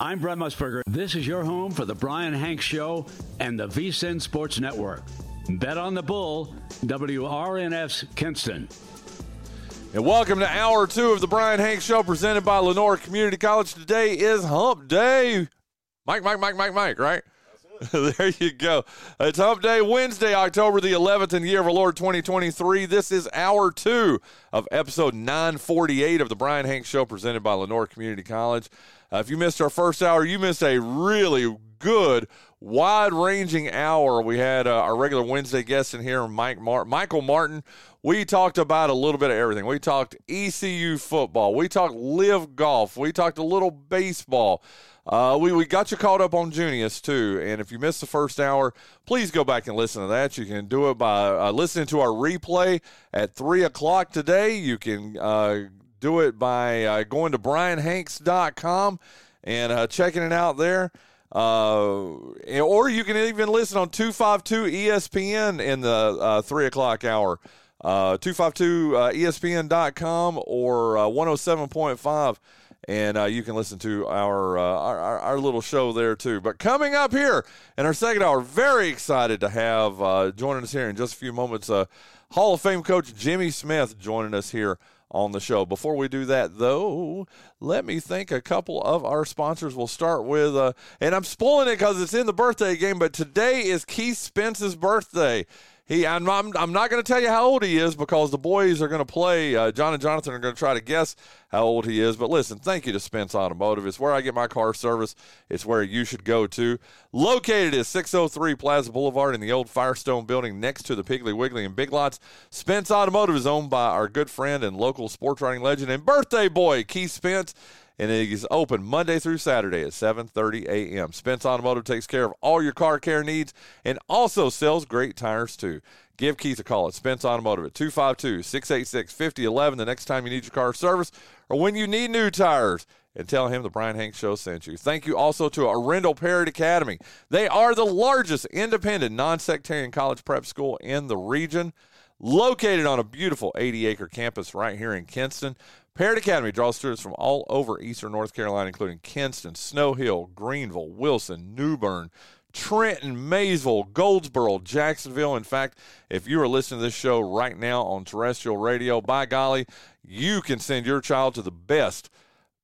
I'm Brent Musburger. This is your home for the Brian Hanks Show and the VSIN Sports Network. Bet on the Bull, WRNF's Kinston. And welcome to hour two of the Brian Hanks Show presented by Lenoir Community College. Today is Hump Day. Mike, Mike, Mike, Mike, Mike, right? there you go. It's Hump Day, Wednesday, October the 11th in the year of our Lord 2023. This is hour two of episode 948 of the Brian Hanks Show presented by Lenoir Community College. Uh, if you missed our first hour, you missed a really good, wide ranging hour. We had uh, our regular Wednesday guest in here, Mike Mar- Michael Martin. We talked about a little bit of everything. We talked ECU football. We talked LIV golf. We talked a little baseball. Uh, we, we got you caught up on Junius too. And if you missed the first hour, please go back and listen to that. You can do it by uh, listening to our replay at 3 o'clock today. You can uh, do it by uh, going to brianhanks.com and uh, checking it out there. Uh, or you can even listen on 252 ESPN in the uh, 3 o'clock hour. Uh, 252 uh, or uh, 107.5 and uh, you can listen to our, uh, our, our little show there too. But coming up here in our second hour, very excited to have uh, joining us here in just a few moments, Hall of Fame coach Jimmy Smith joining us here on the show. Before we do that, though, let me thank a couple of our sponsors. We'll start with, uh, and I'm spoiling it because it's in the birthday game, but today is Keith Spence's birthday. He, I'm, I'm, I'm not going to tell you how old he is because the boys are going to play. Uh, John and Jonathan are going to try to guess how old he is. But listen, thank you to Spence Automotive. It's where I get my car service. It's where you should go to. Located at 603 Plaza Boulevard in the old Firestone building next to the Piggly Wiggly and Big Lots. Spence Automotive is owned by our good friend and local sports writing legend and birthday boy, Keith Spence and it is open Monday through Saturday at 7:30 a.m. Spence Automotive takes care of all your car care needs and also sells great tires too. Give Keith a call at Spence Automotive at 252-686-5011 the next time you need your car service or when you need new tires and tell him the Brian Hanks Show sent you. Thank you also to Arendell Parrott Academy. They are the largest independent non-sectarian college prep school in the region, located on a beautiful 80-acre campus right here in Kinston. Parrott Academy draws students from all over eastern North Carolina, including Kinston, Snow Hill, Greenville, Wilson, New Bern, Trenton, Maysville, Goldsboro, Jacksonville. In fact, if you are listening to this show right now on terrestrial radio, by golly, you can send your child to the best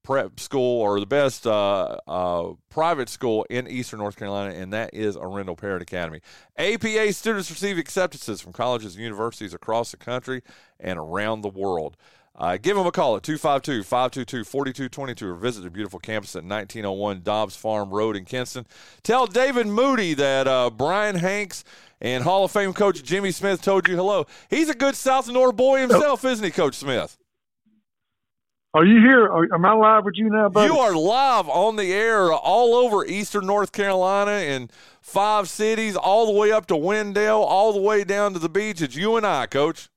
prep school or the best uh, uh, private school in Eastern North Carolina, and that is Arendell Parrott Academy. APA students receive acceptances from colleges and universities across the country and around the world. Uh, give them a call at 252 522 4222 or visit the beautiful campus at 1901 Dobbs Farm Road in Kinston. Tell David Moody that uh, Brian Hanks and Hall of Fame coach Jimmy Smith told you hello. He's a good South Lenoir boy himself, isn't he, Coach Smith? Are you here? Are, am I live with you now, buddy? You are live on the air all over Eastern North Carolina in five cities, all the way up to Wendell, all the way down to the beach. It's you and I, Coach.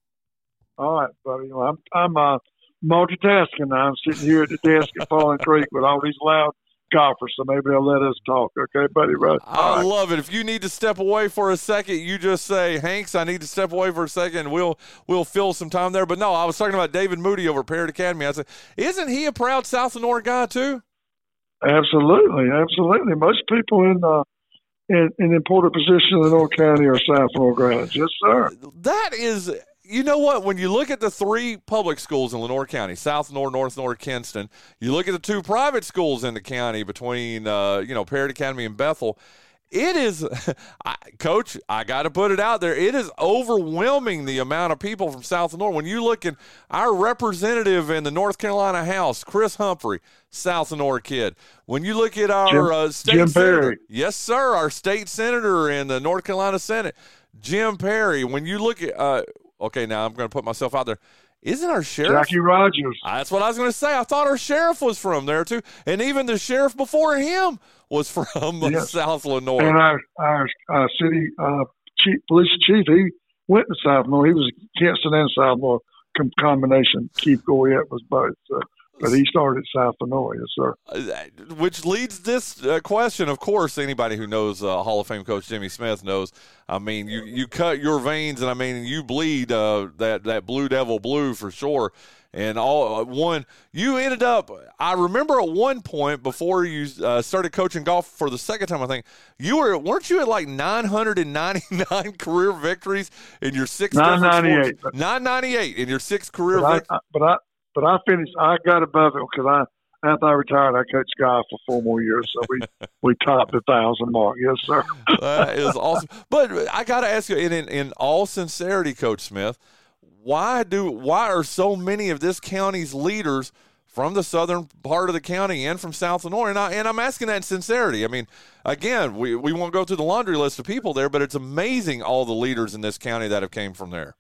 All right, buddy. Well, I'm I'm uh, multitasking. I'm sitting here at the desk at Falling Creek with all these loud golfers, so maybe they'll let us talk. Okay, buddy. Right. I right. love it. If you need to step away for a second, you just say, "Hanks, I need to step away for a second. And we'll we'll fill some time there. But no, I was talking about David Moody over at Parrott Academy. I said, "Isn't he a proud South Lenoir guy too?" Absolutely, absolutely. Most people in uh, in, in important positions in Lenoir County are South Lenoir grads. Yes, sir. That is you know what? When you look at the three public schools in Lenoir County, South Lenoir, North Lenoir, Kinston, you look at the two private schools in the county between, uh, you know, Parrott Academy and Bethel. It is, I, Coach. I got to put it out there. It is overwhelming the amount of people from South Lenoir. When you look at our representative in the North Carolina House, Chris Humphrey, South Lenoir kid. When you look at our Jim, uh, state Jim senator, Perry. yes, sir, our state senator in the North Carolina Senate, Jim Perry. When you look at uh, okay, now I'm going to put myself out there. Isn't our sheriff Jackie Rogers? That's what I was going to say. I thought our sheriff was from there too, and even the sheriff before him was from yes. South Lenoir. And our our, our city uh, chief, police chief, he went to South Lenoir. He was Kinston and South Lenoir combination. Keith Goyette was both. So but he started South Lenoir, yes, sir. Uh, which leads this uh, question. Of course, anybody who knows uh, Hall of Fame coach Jimmy Smith knows. I mean, you, you cut your veins, and I mean, you bleed uh, that that Blue Devil blue for sure. And all uh, one, you ended up. I remember at one point before you uh, started coaching golf for the second time. I think you were weren't you at like 999 career victories in your six 998 998 in your six career. But I, but I but I finished. I got above it because I after I retired, I coached golf for four more years, so we we topped the thousand mark. Yes, sir. that is awesome. But I got to ask you, in, in in all sincerity, Coach Smith, why do why are so many of this county's leaders from the southern part of the county and from South Lenoir? And I and I'm asking that in sincerity. I mean, again, we we won't go through the laundry list of people there, but it's amazing all the leaders in this county that have came from there.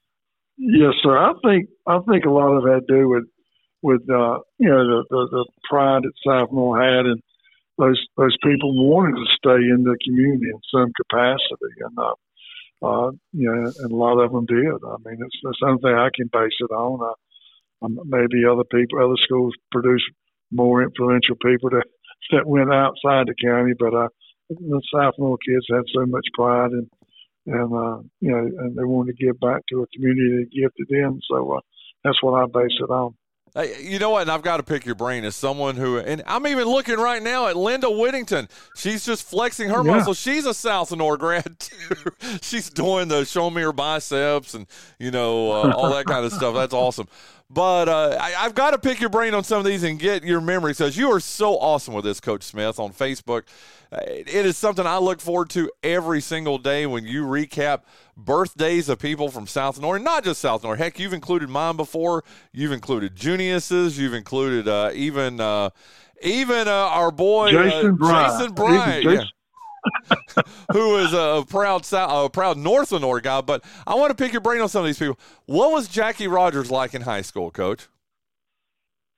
Yes, sir. I think I think a lot of that do with with uh, you know the, the the pride that Lenoir had and those those people wanted to stay in the community in some capacity and uh, uh, you know and a lot of them did. I mean it's, it's something I can base it on. Uh, um, maybe other people, other schools produce more influential people that that went outside the county, but uh, the Lenoir kids had so much pride and and uh, you know and they wanted to give back to a community that gifted them. So uh, that's what I base it on. Hey, you know what? And I've got to pick your brain as someone who, and I'm even looking right now at Linda Whittington. She's just flexing her yeah. muscle. She's a South Lenoir grad too. She's doing the show me her biceps and you know uh, all that kind of stuff. That's awesome. But uh, I, have got to pick your brain on some of these and get your memory because you are so awesome with this, Coach Smith, on Facebook. Uh, it is something I look forward to every single day when you recap birthdays of people from South Lenoir, not just South Lenoir. Heck, you've included mine before. You've included Junius's. You've included uh, even uh, even uh, our boy Jason Bryant. Jason Bryant. Jason, who is a proud South, a proud North Lenoir guy. But I want to pick your brain on some of these people. What was Jackie Rogers like in high school, Coach?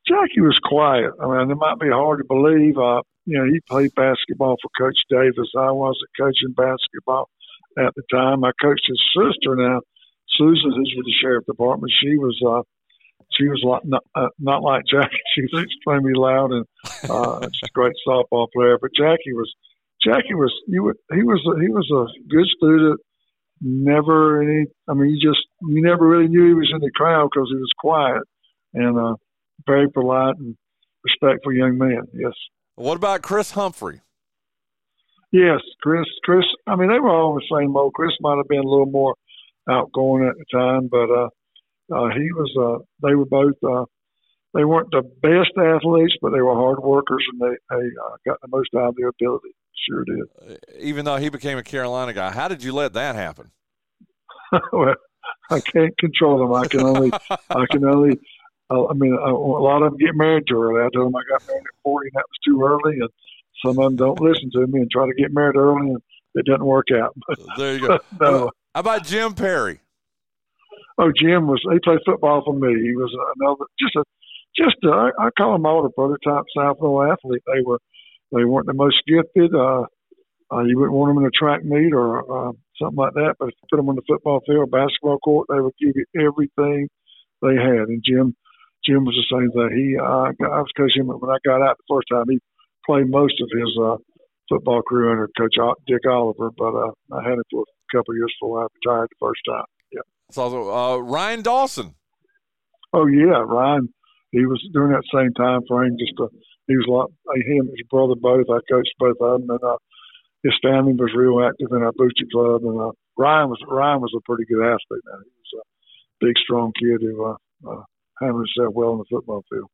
Jackie was quiet. I mean, it might be hard to believe. Uh, you know, he played basketball for Coach Davis. I wasn't coaching basketball at the time. I coached his sister now. Susan, who's with the sheriff department, she was uh, she was like, not, uh, not like Jackie. She was extremely loud and uh, just a great softball player. But Jackie was Jackie was you would, he was a, he was a good student. Never any. I mean, you just you never really knew he was in the crowd because he was quiet and uh, very polite and respectful young man. Yes. What about Chris Humphrey? Yes, Chris. Chris. I mean, they were all the same old. Chris might have been a little more outgoing at the time, but uh, uh, he was. Uh, they were both. Uh, they weren't the best athletes, but they were hard workers, and they, they uh, got the most out of their ability. Sure did. Even though he became a Carolina guy, how did you let that happen? well, I can't control them. I can only. I can only. I mean, a, a lot of them get married too early. I told them I got married at forty, and that was too early, and some of them don't listen to me and try to get married early, and it doesn't work out. there you go. no. How about Jim Perry? Oh, Jim was he played football for me. He was another just a just a, I, call them all the prototype South Lenoir athlete. They were they weren't the most gifted. Uh, uh, you wouldn't want them in a track meet or uh, something like that. But if you put them on the football field, basketball court, they would give you everything they had. And Jim, Jim was the same thing. He, uh, I was coaching him when I got out the first time. He played most of his uh, football career under Coach Dick Oliver, but uh, I had him for a couple of years before I retired the first time. Yeah. So uh, Ryan Dawson. Oh yeah, Ryan. He was during that same time frame. Just a, he was like him and his brother both. I coached both of them, and uh, his family was real active in our booster club. And uh, Ryan was Ryan was a pretty good athlete. Man, he was a big, strong kid who uh, uh, handled himself well in the football field.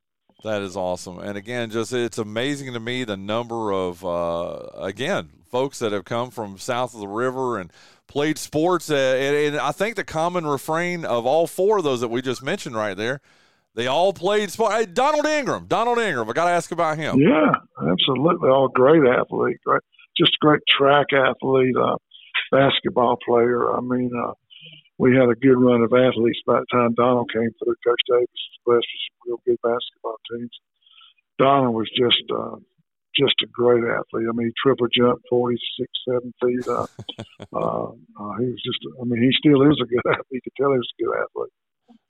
That is awesome. And again, just it's amazing to me the number of uh, again folks that have come from south of the river and played sports. Uh, and, and, I think the common refrain of all four of those that we just mentioned right there, they all played sport. Hey, Donald Ingram, Donald Ingram. I got to ask about him. Yeah, absolutely. All great athlete, great, just a great track athlete, uh, basketball player. I mean, uh, we had a good run of athletes by the time Donald came through. Coach Davis was blessed with some real good basketball teams. Donald was just uh, just a great athlete. I mean, he triple jumped forty six, seven feet. Uh, uh, uh, he was just, I mean, he still is a good athlete. You could tell he was a good athlete.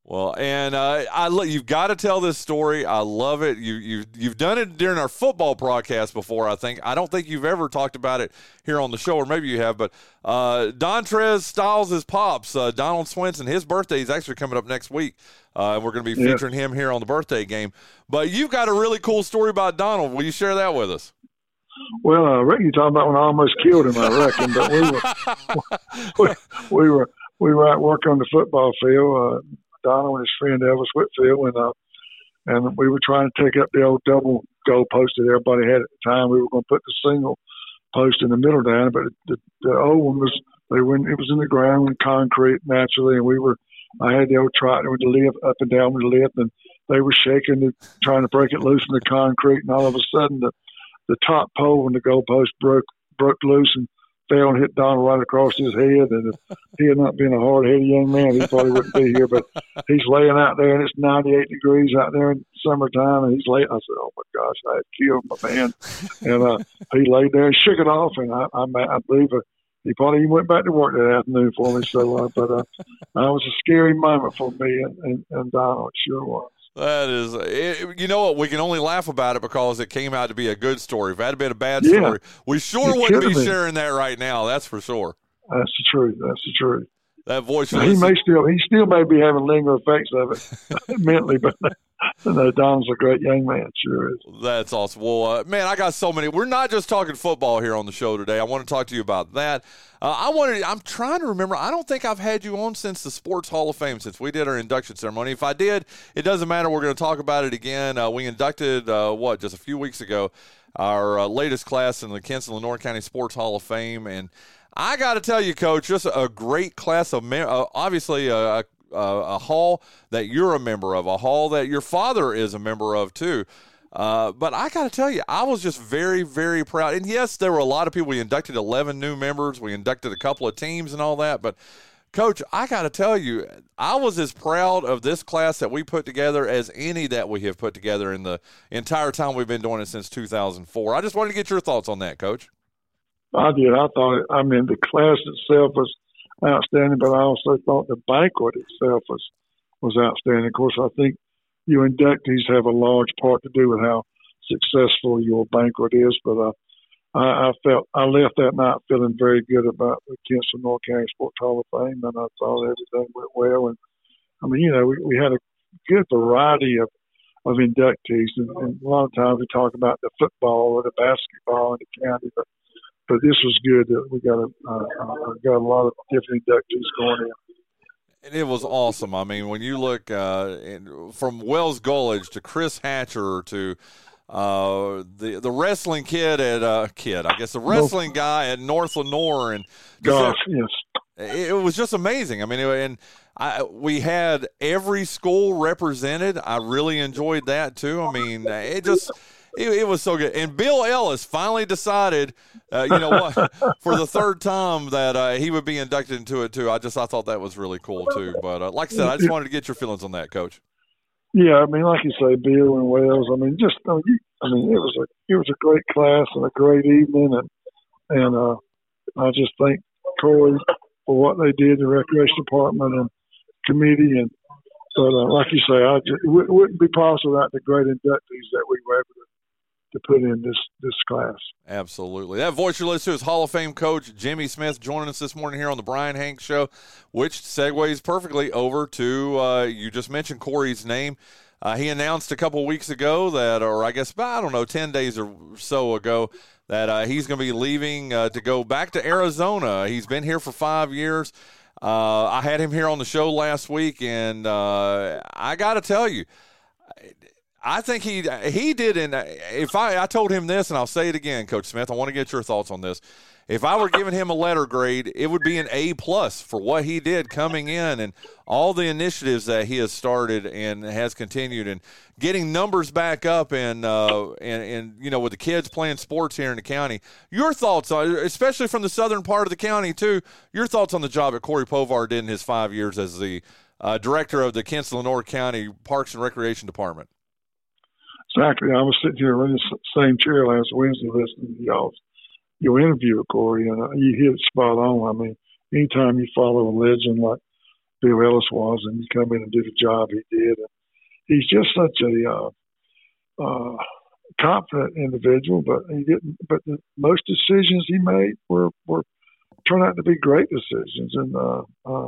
Well, and uh, I you've got to tell this story. I love it. You you you've done it during our football broadcast before. I think I don't think you've ever talked about it here on the show, or maybe you have. But uh, Dontrez Styles' pops, uh, Donald Swinson, his birthday is actually coming up next week. Uh, we're going to be yeah. featuring him here on the birthday game. But you've got a really cool story about Donald. Will you share that with us? Well, I reckon you're talking about when I almost killed him. I reckon, but we were we, we were we were at work on the football field. Uh, Donald and his friend Elvis Whitfield, and uh, and we were trying to take up the old double goal post that everybody had at the time. We were going to put the single post in the middle down, but the, the old one was they in, it was in the ground in concrete naturally, and we were I had the old trotting with the lift up and down with the lift, and they were shaking, the, trying to break it loose in the concrete, and all of a sudden the the top pole and the goalpost broke broke loose and fell and hit Donald right across his head. And if he had not been a hard headed young man, he probably wouldn't be here. But he's laying out there and it's 98 degrees out there in summertime. And he's laying. I said, Oh my gosh, I had killed my man. And uh, he laid there and shook it off. And I, I, I believe uh, he probably even went back to work that afternoon for me. So, uh, but uh, that was a scary moment for me and, and, and Donald. It sure was. That is, it, you know what? We can only laugh about it because it came out to be a good story. If it had been a bad yeah, story, we sure wouldn't be been. sharing that right now. That's for sure. That's the truth. That's the truth. That voice. Now, he may still, he still may be having lingering effects of it mentally, but no, Don's a great young man. Sure is. That's awesome. Well, uh, man, I got so many. We're not just talking football here on the show today. I want to talk to you about that. Uh, I wanted. I'm trying to remember. I don't think I've had you on since the Sports Hall of Fame since we did our induction ceremony. If I did, it doesn't matter. We're going to talk about it again. Uh, we inducted uh, what just a few weeks ago our uh, latest class in the Kinston Lenoir County Sports Hall of Fame and. I got to tell you, Coach, just a great class of uh, obviously a, a, a, hall that you're a member of, a hall that your father is a member of too. Uh, but I got to tell you, I was just very, very proud. And yes, there were a lot of people. We inducted 11 new members. We inducted a couple of teams and all that. But, Coach, I got to tell you, I was as proud of this class that we put together as any that we have put together in the entire time we've been doing it since 2004. I just wanted to get your thoughts on that, Coach. I did. I thought, I mean, the class itself was outstanding, but I also thought the banquet itself was was outstanding. Of course, I think you inductees have a large part to do with how successful your banquet is. But uh, I, I felt I left that night feeling very good about the Kinston Lenoir County Sports Hall of Fame, and I thought everything went well. And I mean, you know, we, we had a good variety of of inductees, and, and a lot of times we talk about the football or the basketball in the county, but but this was good. That we got a uh, got a lot of different inductees going in. And it was awesome. I mean, when you look uh, in, from Wells Gullidge to Chris Hatcher to uh, the the wrestling kid at uh, kid, I guess the wrestling guy at North Lenoir, and gosh, yes, it, it, was just amazing. I mean, it, and I, we had every school represented. I really enjoyed that too. I mean, it just it, it, was so good. And Bill Ellis finally decided, uh, you know what, for the third time that uh, he would be inducted into it too. I just I thought that was really cool too. But uh, like I said, I just wanted to get your feelings on that, Coach. Yeah, I mean, like you say, Bill and Wells. I mean, just I mean, I mean, it was a it was a great class and a great evening, and and uh, I just thank Corey for what they did, the recreation department and committee, and but uh, like you say, I just, it wouldn't be possible without the great inductees that we were able to to put in this this class. Absolutely. That voice you're listening to is Hall of Fame coach Jimmy Smith joining us this morning here on the Brian Hanks Show, which segues perfectly over to uh, you just mentioned Corey's name. Uh, he announced a couple weeks ago that, or I guess I don't know, ten days or so ago, that uh, he's going to be leaving uh, to go back to Arizona. He's been here for five years. Uh, I had him here on the show last week, and uh, I got to tell you I think he he did. And if I I told him this, and I'll say it again, Coach Smith, I want to get your thoughts on this. If I were giving him a letter grade, it would be an A plus for what he did coming in and all the initiatives that he has started and has continued and getting numbers back up and uh, and and you know with the kids playing sports here in the county. Your thoughts, on, especially from the southern part of the county too. Your thoughts on the job that Corey Povar did in his five years as the uh, director of the Kinston Lenoir County Parks and Recreation Department. Exactly. I was sitting here in the same chair last Wednesday listening to y'all's your interview, Corey, and uh, you hit it spot on. I mean, anytime you follow a legend like Bill Ellis was, and he come in and do the job he did. And he's just such a uh, uh, confident individual, but he didn't. But the, most decisions he made were were turned out to be great decisions, and uh, uh,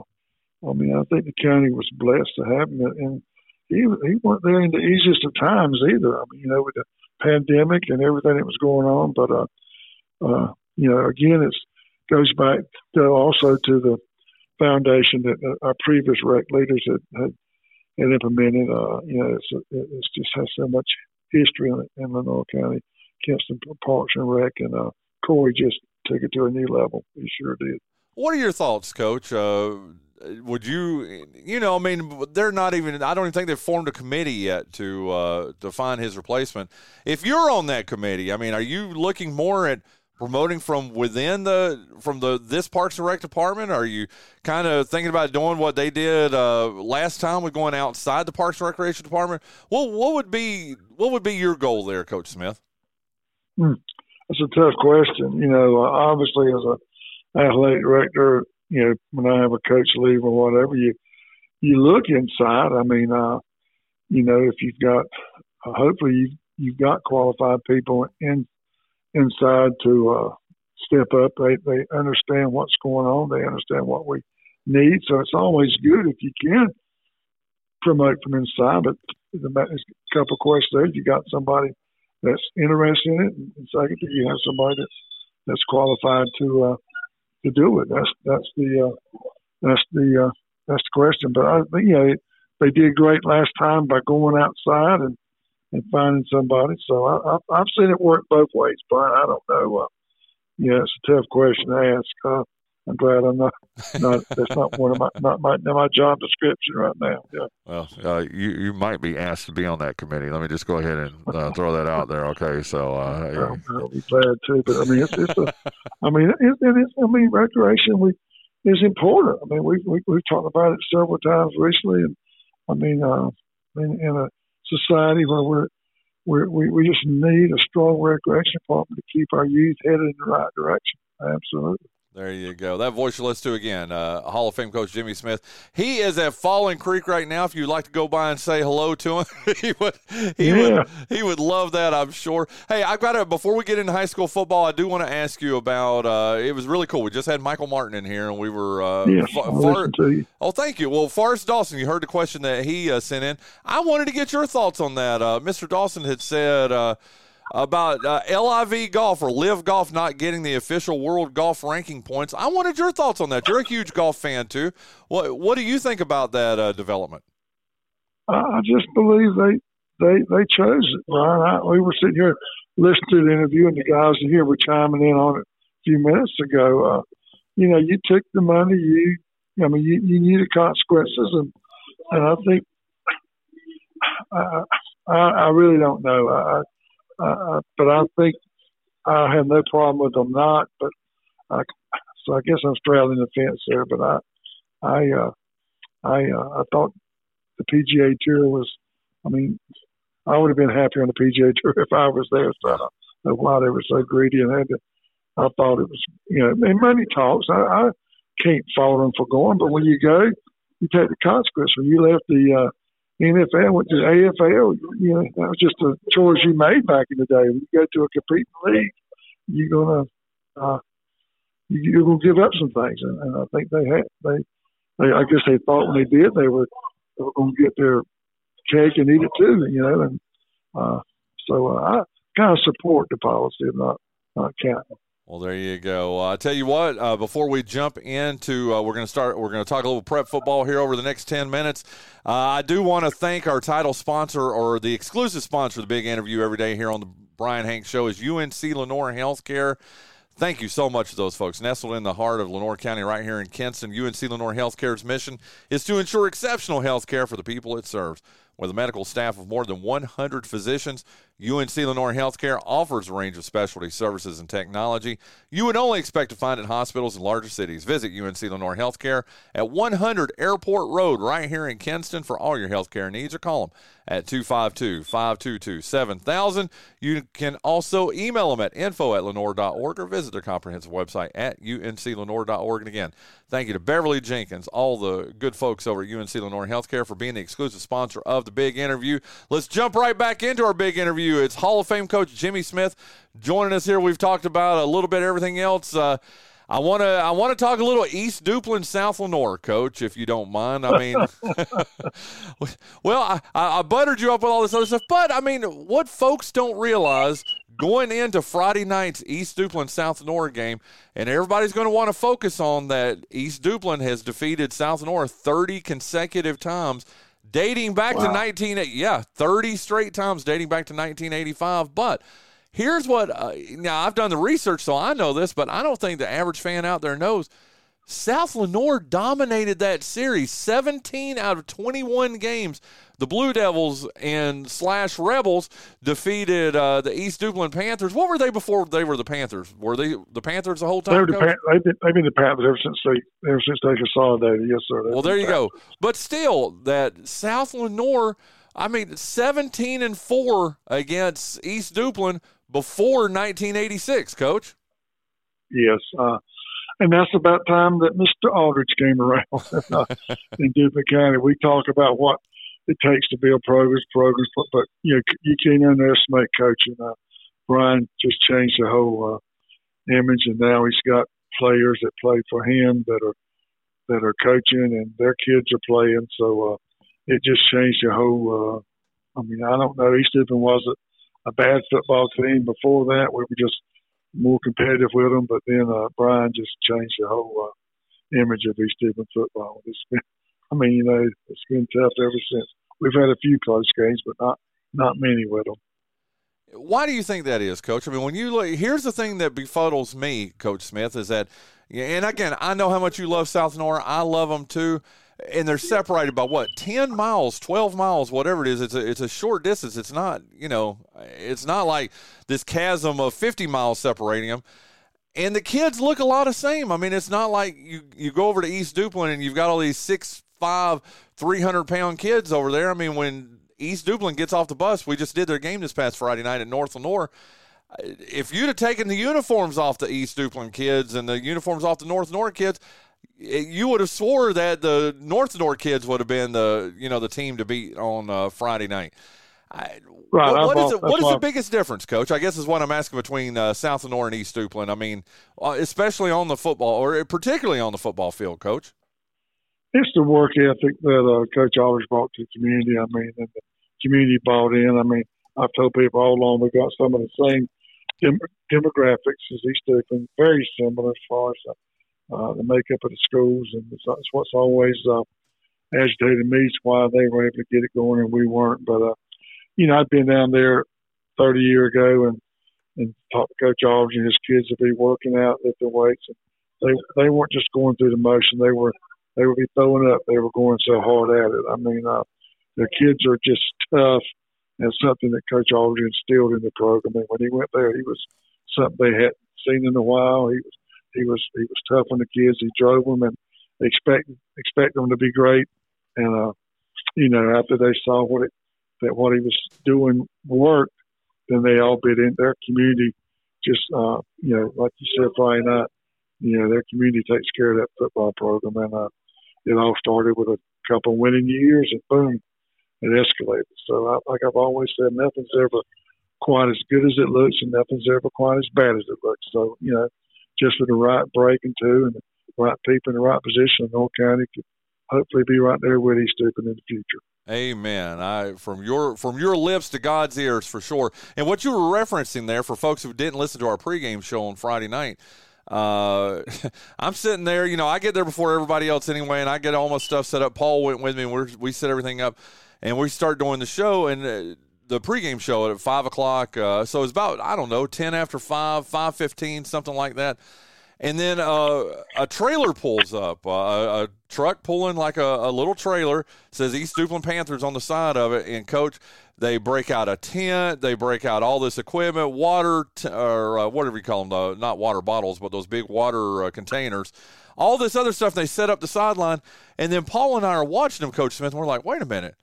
I mean, I think the county was blessed to have him, and he he weren't there in the easiest of times either. I mean, you know, with the pandemic and everything that was going on, but uh, uh, you know, again, it goes back also to the foundation that uh, our previous rec leaders had, had, had implemented. Uh, you know, it's, it's just has so much history in, in Lenoir County. Kinston Parks and Rec, and uh, Corey just took it to a new level. He sure did. What are your thoughts, Coach? Uh, would you, you know, I mean, they're not even. I don't even think they've formed a committee yet to uh, to find his replacement. If you're on that committee, I mean, are you looking more at promoting from within the from the this Parks and Rec department? Are you kind of thinking about doing what they did uh, last time with going outside the Parks and Recreation department? Well, what would be what would be your goal there, Coach Smith? Hmm. That's a tough question. You know, obviously as a athletic director, you know, when I have a coach leave or whatever, you you look inside. I mean, uh, you know, if you've got, uh, hopefully you've, you've got qualified people in inside to uh, step up. They they understand what's going on. They understand what we need. So it's always good if you can promote from inside. But the a couple of questions. You got somebody that's interested in it, and second, you have somebody that's that's qualified to uh, to do it. That's that's the uh, that's the uh, that's the question. But I you know they did great last time by going outside and and finding somebody. So I, I, I've seen it work both ways, but I don't know. Uh, yeah, it's a tough question to ask. Uh, I'm glad I'm not. Not that's not one of my not my my job description right now. Yeah. Well, uh, you you might be asked to be on that committee. Let me just go ahead and uh, throw that out there. Okay, so uh, yeah. I'll, be glad to. But I mean, it's, it's a. I mean, it's, it's I mean, recreation we is important. I mean, we we we've talked about it several times recently, and I mean, uh, in, in a society where we're we're, we we just need a strong recreation department to keep our youth headed in the right direction. Absolutely. There you go. That voice you listen to again, uh, Hall of Fame coach Jimmy Smith. He is at Falling Creek right now. If you'd like to go by and say hello to him, he would. He yeah. would. He would love that. I'm sure. Hey, I've got to. Before we get into high school football, I do want to ask you about. Uh, it was really cool. We just had Michael Martin in here, and we were. Uh, yeah, far, oh, thank you. Well, Forrest Dawson, you heard the question that he uh, sent in. I wanted to get your thoughts on that. Uh, Mr. Dawson had said uh, about uh, LIV Golf or Live Golf not getting the official world golf ranking points. I wanted your thoughts on that. You're a huge golf fan too. What What do you think about that uh, development? I just believe they they they chose it. I, we were sitting here listening to the interview, and the guys in here were chiming in on it a few minutes ago. Uh, you know, you took the money. You, I mean, you, you knew the consequences, and and I think I I, I really don't know. I uh, but I think I have no problem with them not. But I, so I guess I'm straddling the fence there. But I, I, uh, I, uh, I thought the PGA Tour was. I mean, I would have been happier on the PGA Tour if I was there. So I don't know why they were so greedy and had to. I thought it was, you know, and money talks. I, I can't fault them for going, but when you go, you take the consequence. When you left the uh, NFL went to AFL. You know, that was just a choice you made back in the day. When you go to a competing league, you're gonna uh, you're gonna give up some things, and, and I think they had they, they I guess they thought when they did they were they were gonna get their cake and eat it too, you know, and uh, so uh, I kind of support the policy of not not counting. Well, there you go. Uh, I tell you what, uh, before we jump into, uh, we're going to start. We're going to talk a little prep football here over the next ten minutes. Uh, I do want to thank our title sponsor or the exclusive sponsor of the big interview every day here on the Brian Hanks Show is UNC Lenoir Healthcare. Thank you so much to those folks. Nestled in the heart of Lenoir County, right here in Kinston, UNC Lenoir Healthcare's mission is to ensure exceptional health care for the people it serves. With a medical staff of more than 100 physicians, UNC Lenoir Healthcare offers a range of specialty services and technology you would only expect to find in hospitals in larger cities. Visit UNC Lenoir Healthcare at 100 Airport Road right here in Kinston for all your healthcare needs or call them at 252 522 7000. You can also email them at info at lenoir.org or visit their comprehensive website at unclenoir.org. And again, thank you to Beverly Jenkins, all the good folks over at UNC Lenoir Healthcare for being the exclusive sponsor of the big interview. Let's jump right back into our big interview. It's Hall of Fame coach Jimmy Smith joining us here. We've talked about a little bit everything else. Uh, I want to I want to talk a little East Duplin, South Lenoir, Coach, if you don't mind. I mean, well, I, I buttered you up with all this other stuff, but I mean, what folks don't realize going into Friday night's East Duplin South Lenoir game, and everybody's going to want to focus on that East Duplin has defeated South Lenoir 30 consecutive times, dating back wow. to 19 yeah 30 straight times dating back to 1985, but here's what uh, now I've done the research, so I know this, but I don't think the average fan out there knows. South Lenoir dominated that series 17 out of 21 games. The Blue Devils and slash Rebels defeated uh, the East Duplin Panthers. What were they before they were the Panthers? Were they the Panthers the whole time? They were the Pan- they've, been, they've been the Panthers ever since they ever since they consolidated. Yes, sir. Well, there you go. But still, that South Lenoir. I mean, 17 and four against East Duplin before 1986, Coach. Yes, uh, and that's about time that Mr. Aldridge came around in Duplin County. We talk about what it takes to build programs, programs, but, but you know you can't underestimate coaching. Uh, Brian just changed the whole uh, image, and now he's got players that play for him that are that are coaching, and their kids are playing. So uh, it just changed the whole. Uh, I mean, I don't know. East Duplin wasn't a bad football team before that. We were just more competitive with them, but then uh, Brian just changed the whole uh, image of East Duplin football. It's been, I mean, you know, it's been tough ever since. We've had a few close games, but not not many with them. Why do you think that is, Coach? I mean, when you look, here's the thing that befuddles me, Coach Smith, is that, and again, I know how much you love South Lenoir. I love them too and they're separated by what 10 miles 12 miles whatever it is it's a, it's a short distance it's not you know it's not like this chasm of 50 miles separating them and the kids look a lot the same i mean it's not like you you go over to east duplin and you've got all these six five 300 pound kids over there i mean when east duplin gets off the bus we just did their game this past friday night at north lenoir if you'd have taken the uniforms off the east duplin kids and the uniforms off the north lenoir kids you would have swore that the North Lenoir kids would have been the you know the team to beat on uh, Friday night. I, right, what, what is it, what is the biggest difference, Coach? I guess is what I'm asking between uh, South Lenoir and East Duplin. I mean, uh, especially on the football, or particularly on the football field, Coach. It's the work ethic that uh, Coach Aldridge brought to the community. I mean, and the community bought in. I mean, I've told people all along we got some of the same dem- demographics as East Duplin, very similar as far as uh, the makeup of the schools, and it's, it's what's always uh, agitated me. It's why they were able to get it going and we weren't. But uh, you know, I'd been down there 30 years ago and and talked to Coach Aldridge and his kids to be working out, lifting weights. And they they weren't just going through the motion; they were they would be throwing up. They were going so hard at it. I mean, uh, the kids are just tough, and something that Coach Aldridge instilled in the program. And when he went there, he was something they hadn't seen in a while. He was he was he was tough on the kids. He drove them and expect expect them to be great. And uh, you know, after they saw what it that what he was doing worked, then they all bit in. Their community just uh, you know, like you said Friday night, you know, their community takes care of that football program, and uh, it all started with a couple winning years, and boom, it escalated. So, I, like I've always said, nothing's ever quite as good as it looks, and nothing's ever quite as bad as it looks. So, you know, just with the right break and two and the right people in the right position, Lenoir County could hopefully be right there with East Duplin in the future. Amen. I from your from your lips to God's ears for sure. And what you were referencing there for folks who didn't listen to our pregame show on Friday night, uh, I'm sitting there. You know, I get there before everybody else anyway, and I get all my stuff set up. Paul went with me, and we we set everything up, and we start doing the show. And uh, the pregame show at five o'clock. Uh, so it's about I don't know ten after five, five fifteen, something like that. And then uh, a trailer pulls up, uh, a, a truck pulling like a, a, little trailer says East Duplin Panthers on the side of it, and coach. They break out a tent. They break out all this equipment, water, t- or uh, whatever you call them, not water bottles, but those big water uh, containers. All this other stuff. They set up the sideline, and then Paul and I are watching them, Coach Smith. And we're like, wait a minute,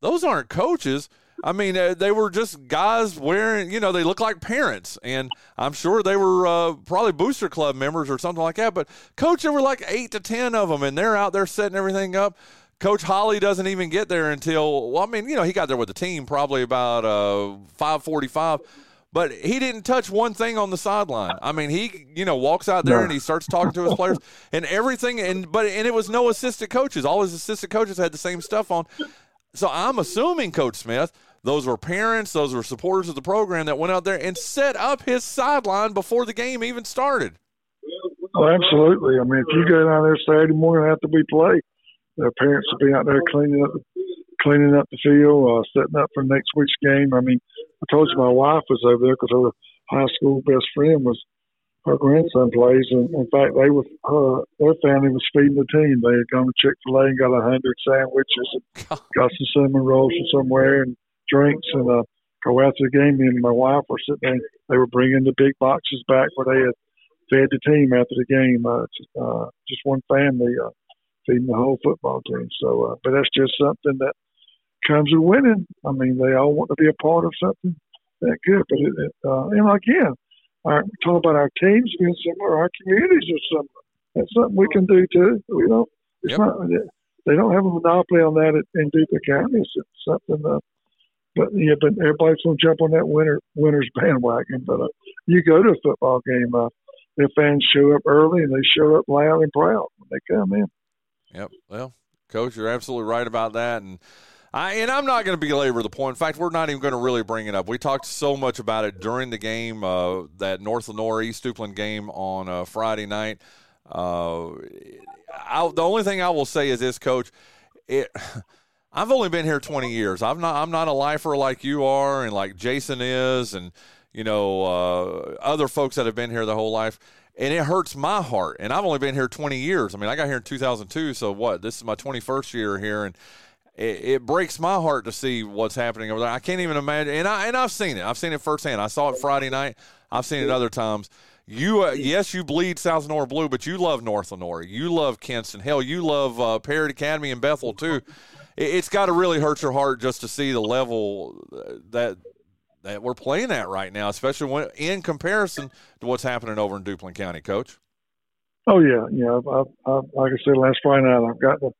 those aren't coaches. I mean, uh, they were just guys wearing, you know, they look like parents. And I'm sure they were uh, probably Booster Club members or something like that. But, coach, there were like eight to 10 of them, and they're out there setting everything up. Coach Holly doesn't even get there until, well, I mean, you know, he got there with the team probably about uh, 545 but he didn't touch one thing on the sideline. I mean, he you know walks out there no. and he starts talking to his players and everything. And but and it was no assistant coaches. All his assistant coaches had the same stuff on. So I'm assuming Coach Smith those were parents, those were supporters of the program that went out there and set up his sideline before the game even started. Oh, absolutely. I mean, if you go down there Saturday morning after we play, the parents will be out there cleaning up, cleaning up the field, uh, setting up for next week's game. I mean, I told you my wife was over there because her high school best friend was her grandson plays, and in fact, they was her their family was feeding the team. They had gone to Chick Fil A and got a hundred sandwiches, and got some cinnamon rolls from somewhere, and drinks and uh, go after the game. Me and my wife were sitting there. They were bringing the big boxes back where they had fed the team after the game. Uh, uh, just one family uh, feeding the whole football team. So, uh, but that's just something that comes with winning. I mean, they all want to be a part of something that good. But it, it, uh, and again, our, talk about our teams being similar, our communities are similar. That's something we can do too. We don't. It's yep. not. They don't have a monopoly on that in Duplin County. It's something uh, but yeah, but everybody's gonna jump on that winter winter's bandwagon. But uh, you go to a football game, uh, the fans show up early and they show up loud and proud when they come in. Yep. Well, coach, you're absolutely right about that, and. I, and I'm not going to belabor the point. In fact, we're not even going to really bring it up. We talked so much about it during the game, uh, that North Lenoir East Duplin game on uh, Friday night. Uh, the only thing I will say is this, Coach. It I've only been here 20 years. I'm not I'm not a lifer like you are and like Jason is and you know uh, other folks that have been here the whole life and it hurts my heart. And I've only been here 20 years. I mean, I got here in 2002, so what? This is my 21st year here and it, it, breaks my heart to see what's happening over there. I can't even imagine and I and I've seen it. I've seen it firsthand. I saw it Friday night. I've seen it other times. You uh, yes, you bleed South Lenoir blue, but you love North Lenoir. You love Kinston. Hell, you love uh, Parrott Academy and Bethel too it's got to really hurt your heart just to see the level that that we're playing at right now, especially when in comparison to what's happening over in Duplin County, Coach. Oh yeah, yeah. I, I, like I said last Friday night, I've got to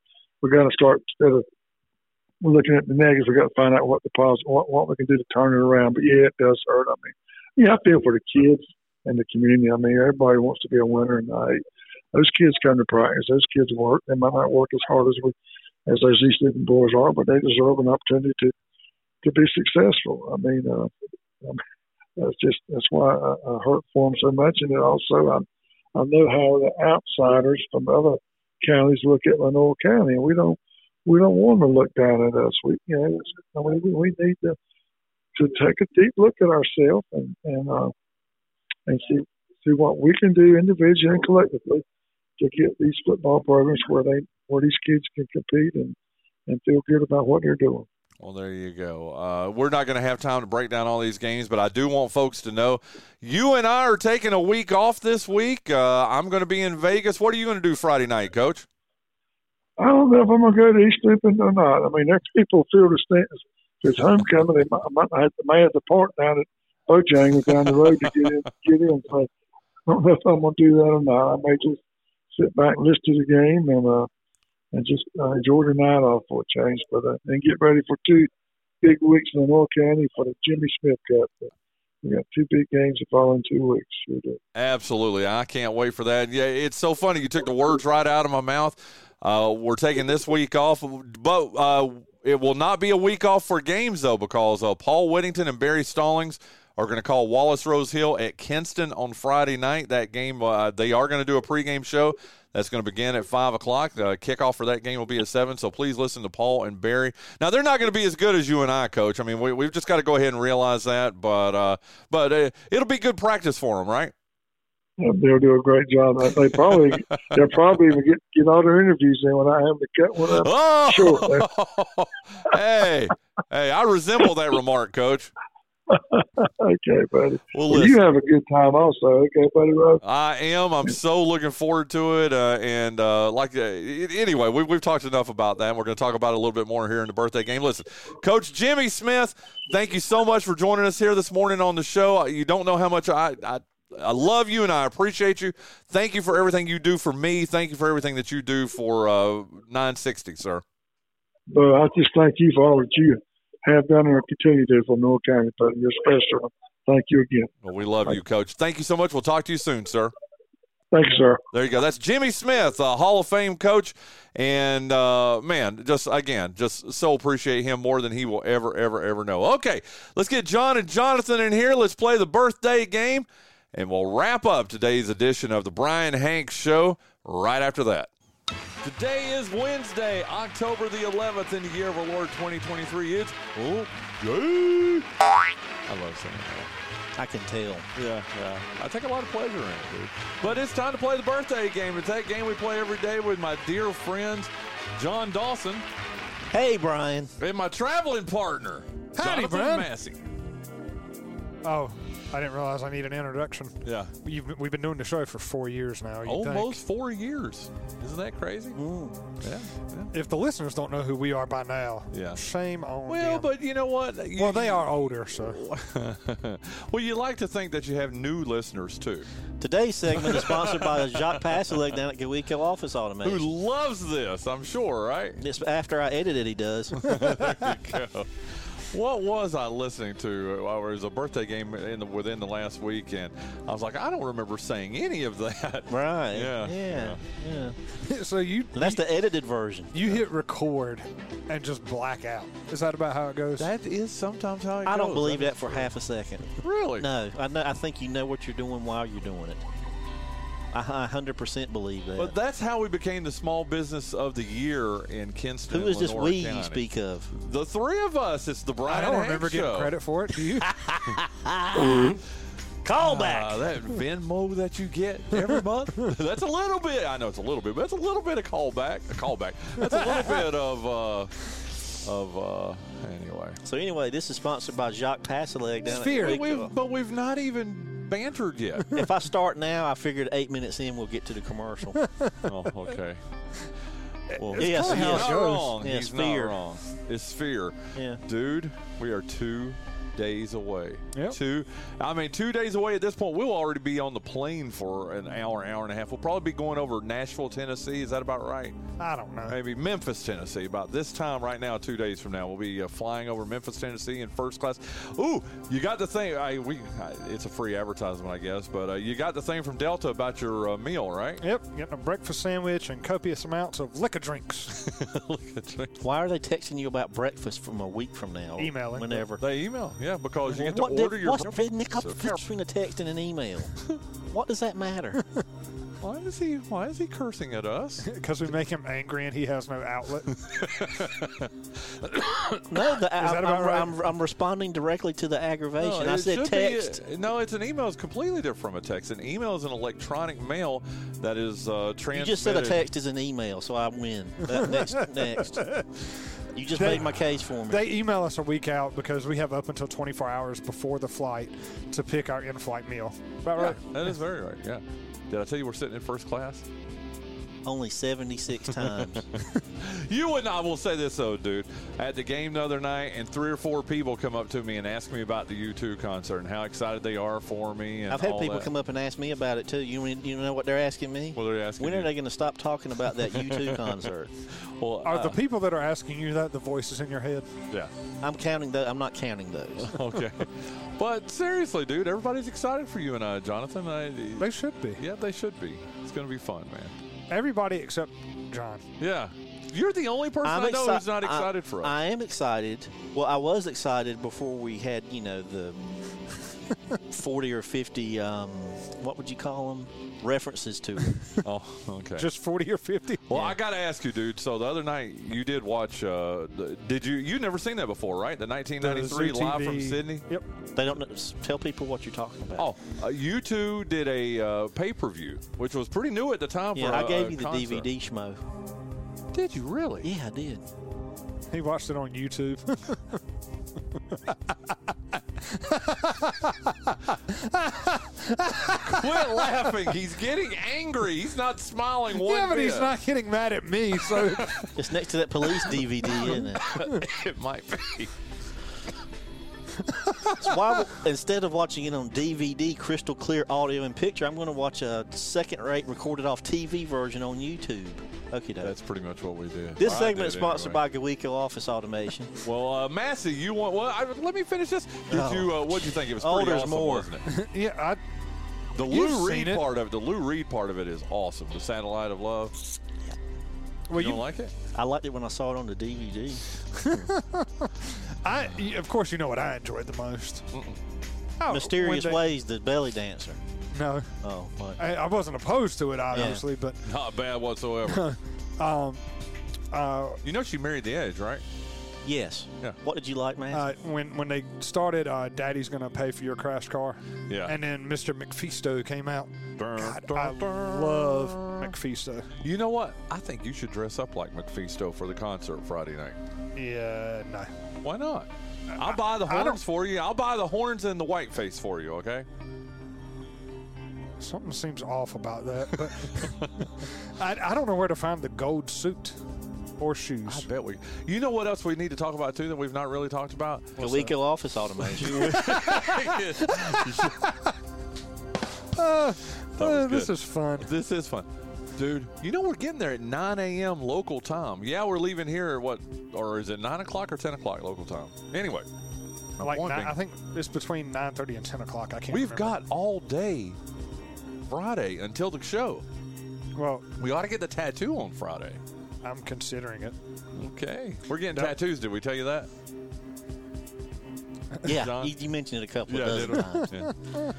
we got to start we're looking at the negatives. We got to find out what the positive, what, what we can do to turn it around. But yeah, it does hurt. I mean, yeah, I feel for the kids and the community. I mean, everybody wants to be a winner, and I, those kids come to practice. Those kids work. They might not work as hard as we as those East Duplin boys are, but they deserve an opportunity to to be successful. I mean, uh, that's just that's why I, I hurt for them so much, and also I I know how the outsiders from other counties look at Lenoir County, and we don't we don't want them to look down at us. We you know I mean we, we need to to take a deep look at ourselves and and uh, and see see what we can do individually and collectively to get these football programs where they where these kids can compete and and feel good about what they're doing. Well, there you go. Uh, we're not going to have time to break down all these games, but I do want folks to know you and I are taking a week off this week. Uh, I'm going to be in Vegas. What are you going to do Friday night, Coach? I don't know if I'm going to go to East Duplin or not. I mean, there's people feel the stands. It's homecoming. They might, might have may have to park down at Bojangles down the road to get in. Get in. So I don't know if I'm going to do that or not. I may just sit back and listen to the game and uh, and just uh, enjoy the night off for a change, but uh, and get ready for two big weeks in Lenoir County for the Jimmy Smith Cup. But we got two big games to follow in two weeks. We. Absolutely, I can't wait for that. Yeah, it's so funny. You took the words right out of my mouth. Uh, we're taking this week off, but uh, it will not be a week off for games though, because uh, Paul Whittington and Barry Stallings are going to call Wallace Rose Hill at Kinston on Friday night. That game, uh, they are going to do a pregame show. That's going to begin at 5 o'clock. The kickoff for that game will be at 7, so please listen to Paul and Barry. Now, they're not going to be as good as you and I, Coach. I mean, we, we've just got to go ahead and realize that, but uh, but uh, it'll be good practice for them, right? They'll do a great job. They probably they'll probably even get get all their interviews in when I have to cut one up. Oh, Sure. hey, hey, I resemble that remark, Coach. okay, buddy. Well, you have a good time also. Okay, buddy. Rose. I am. I'm so looking forward to it. Uh, and uh, like, uh, anyway, we've, we've talked enough about that. And We're going to talk about it a little bit more here in the birthday game. Listen, Coach Jimmy Smith, thank you so much for joining us here this morning on the show. You don't know how much I. I I love you and I appreciate you. Thank you for everything you do for me. Thank you for everything that you do for uh, 960, sir. But I just thank you for all that you have done and continue to do for Lenoir County, but you're special. Thank you again. Well, we love you, Coach. Thank you so much. We'll talk to you soon, sir. Thank you, sir. There you go. That's Jimmy Smith, a Hall of Fame coach. And uh, man, just again, just so appreciate him more than he will ever, ever, ever know. Okay, let's get John and Jonathan in here. Let's play the birthday game, and we'll wrap up today's edition of the Bryan Hanks Show right after that. Today is Wednesday, October the 11th in the year of our Lord 2023. It's oh, yay. I love saying that. I can tell. Yeah, yeah. I take a lot of pleasure in it, dude. But it's time to play the birthday game. It's that game we play every day with my dear friends, Jon Dawson, Hey, Bryan. and my traveling partner, Howdy, Jonathan Brad. Massey. Oh, I didn't realize I need an introduction. Yeah. You've, been- we've been doing the show for four years now. you'd think. Almost four years. Isn't that crazy? Mm. Yeah, yeah. If the listeners don't know who we are by now, Yeah. shame on Well, them. but you know what? You- well, they are older, so well, you like to think that you have new listeners too, Today's segment is sponsored by Jacques Passalek down at GoEco Office Automation. who loves this. I'm sure, right? It's after I edit it, he does. there you go. What was I listening to? Uh, It was a birthday game in the, within the last week, and I was like, I don't remember saying any of that. right. Yeah, Yeah. Yeah. so you And that's the edited version. you hit record and just black out. Is that about how it goes? That is sometimes how it goes. I don't goes. believe that for half a second. Really? No, I know. I think you know what you're doing while you're doing it. I, I 100% believe that. But that's how we became the small business of the year in Kinston. Who is this we County. you speak of? The three of us. It's the Bryan I don't Hanks remember getting credit for it. Do you? Call back. Uh, that Venmo that you get every month, that's a little bit. I know it's a little bit, but that's a little bit of callback. A callback. That's a little bit of, uh, of, uh, anyway. so anyway, this is sponsored by Jacques Passalek down Sphere. at But we've, but we've not even bantered yet. if I start now, I figured eight minutes in we'll get to the commercial. oh, okay. Well, It's he's kinda how it not wrong. Yeah, he's Sphere. not wrong. It's Sphere. Yeah. Dude, we are two days away. Yep. Two. I mean, two days away at this point. We'll already be on the plane for an hour, hour and a half. We'll probably be going over Nashville, Tennessee. Is that about right? I don't know. Maybe Memphis, Tennessee. About this time right now, two days from now, we'll be uh, flying over Memphis, Tennessee in first class. Ooh, you got the thing. I, we, I, it's a free advertisement, I guess, but uh, you got the thing from Delta about your uh, meal, right? Yep, getting a breakfast sandwich and copious amounts of liquor drinks. Look at you. Why are they texting you about breakfast from a week from now? Emailing. Whenever. They email, yeah, because you get to what order di- your. what's the difference between a text and an email? what does that matter? Why is he? Why is he cursing at us? Because we make him angry and he has no outlet. No, the, I, that am right? I'm, I'm responding directly to the aggravation. No, I said should be- text. no, it's an email. It's completely different from a text. An email is an electronic mail that is uh, you just said a text is an email, so I win. That, next, next. You just They- made my case for me. they email us a week out because we have up until 24 hours before the flight to pick our in-flight meal. About Yeah, right? that is very right. Yeah. Did I tell you we're sitting in first class? Only 76 times. You and I will say this though, dude. At the game the other night, and three or four people come up to me and ask me about the U2 concert and how excited they are for me. And I've had all people that. come up and ask me about it too. You you know what they're asking me? What are asking When you? are they going to stop talking about that U2 concert? Well, Are uh, the people that are asking you that the voices in your head? yeah. I'm counting those. I'm not counting those. Okay. but seriously, dude, everybody's excited for you and I, Jonathan. I, They should be. yeah, they should be. It's going to be fun, man. Everybody except Jon. Yeah. You're the only person I know exci- who's not I- excited for us. I am excited. Well, I was excited before we had, you know, the 40 or 50, um, what would you call them? References to it. Oh, okay. Just 40 or 50. well, I got to ask you, dude. So the other night you did watch. Uh, the, did you? You never seen that before, right? The 1993 The live from Sydney. Yep. They don't know, tell people what you're talking about. Oh, uh, U2 did a uh, pay per view, which was pretty new at the time. yeah, for I a- gave a you the concert. DVD schmo. Did you really? Yeah, I did. He watched it on YouTube. Quit laughing. He's getting angry. He's not smiling one yeah, but he's not getting mad at me. So It's next to that police DVD, isn't it? it might be. So why, instead of watching it on DVD, crystal clear audio and picture, I'm going to watch a second-rate recorded off TV version on YouTube. Okay, That's pretty much what we did. This Or I segment is sponsored anyway. by GoEco Office Automation. Well, uh, Massey, you want? Well, I, let me finish this. Did Oh. you? Uh, what did you think? It was pretty Older's awesome, more. wasn't it? yeah, I, The You've Lou seen Reed it. part of it. The Lou Reed part of it is awesome. The Satellite of Love. well, You you, don't like it? I liked it when I saw it on the DVD. I, y- of course, you know what I enjoyed the most. Oh, Mysterious they- Ways, the belly dancer. No, Oh, what? I, I wasn't opposed to it, obviously, but Not bad whatsoever. um, uh, you know she married the Edge, right? Yes. Yeah. What did you like, man? uh, when when they started, uh, Daddy's gonna pay for your crash car, Yeah. and then Mr. MacPhisto came out. Dun, God, dun, I dun. love MacPhisto. You know what? I think you should dress up like MacPhisto for the concert Friday night. Yeah, no. Why not? I'll buy the horns for you. I'll buy the horns and the white face for you. Okay. Something seems off about that, but I, I don't know where to find the gold suit or shoes. I bet we. You know what else we need to talk about too that we've not really talked about? GoEco Office Automation. Uh, That was uh, this is fun. This is fun. Dude, you know we're getting there at 9 a.m. local time. Yeah, we're leaving here at what, or is it 9 o'clock or 10 o'clock local time? Anyway, I'm Like nine, I think it's between nine thirty and ten o'clock. I can't. we've remember. got all day Friday until the show. Well, We ought to get the tattoo on Friday. I'm considering it. Okay. We're getting tattoos. Did we tell you that? yeah, Jon? you, you mentioned it a couple Yeah, of did dozen times. Yeah,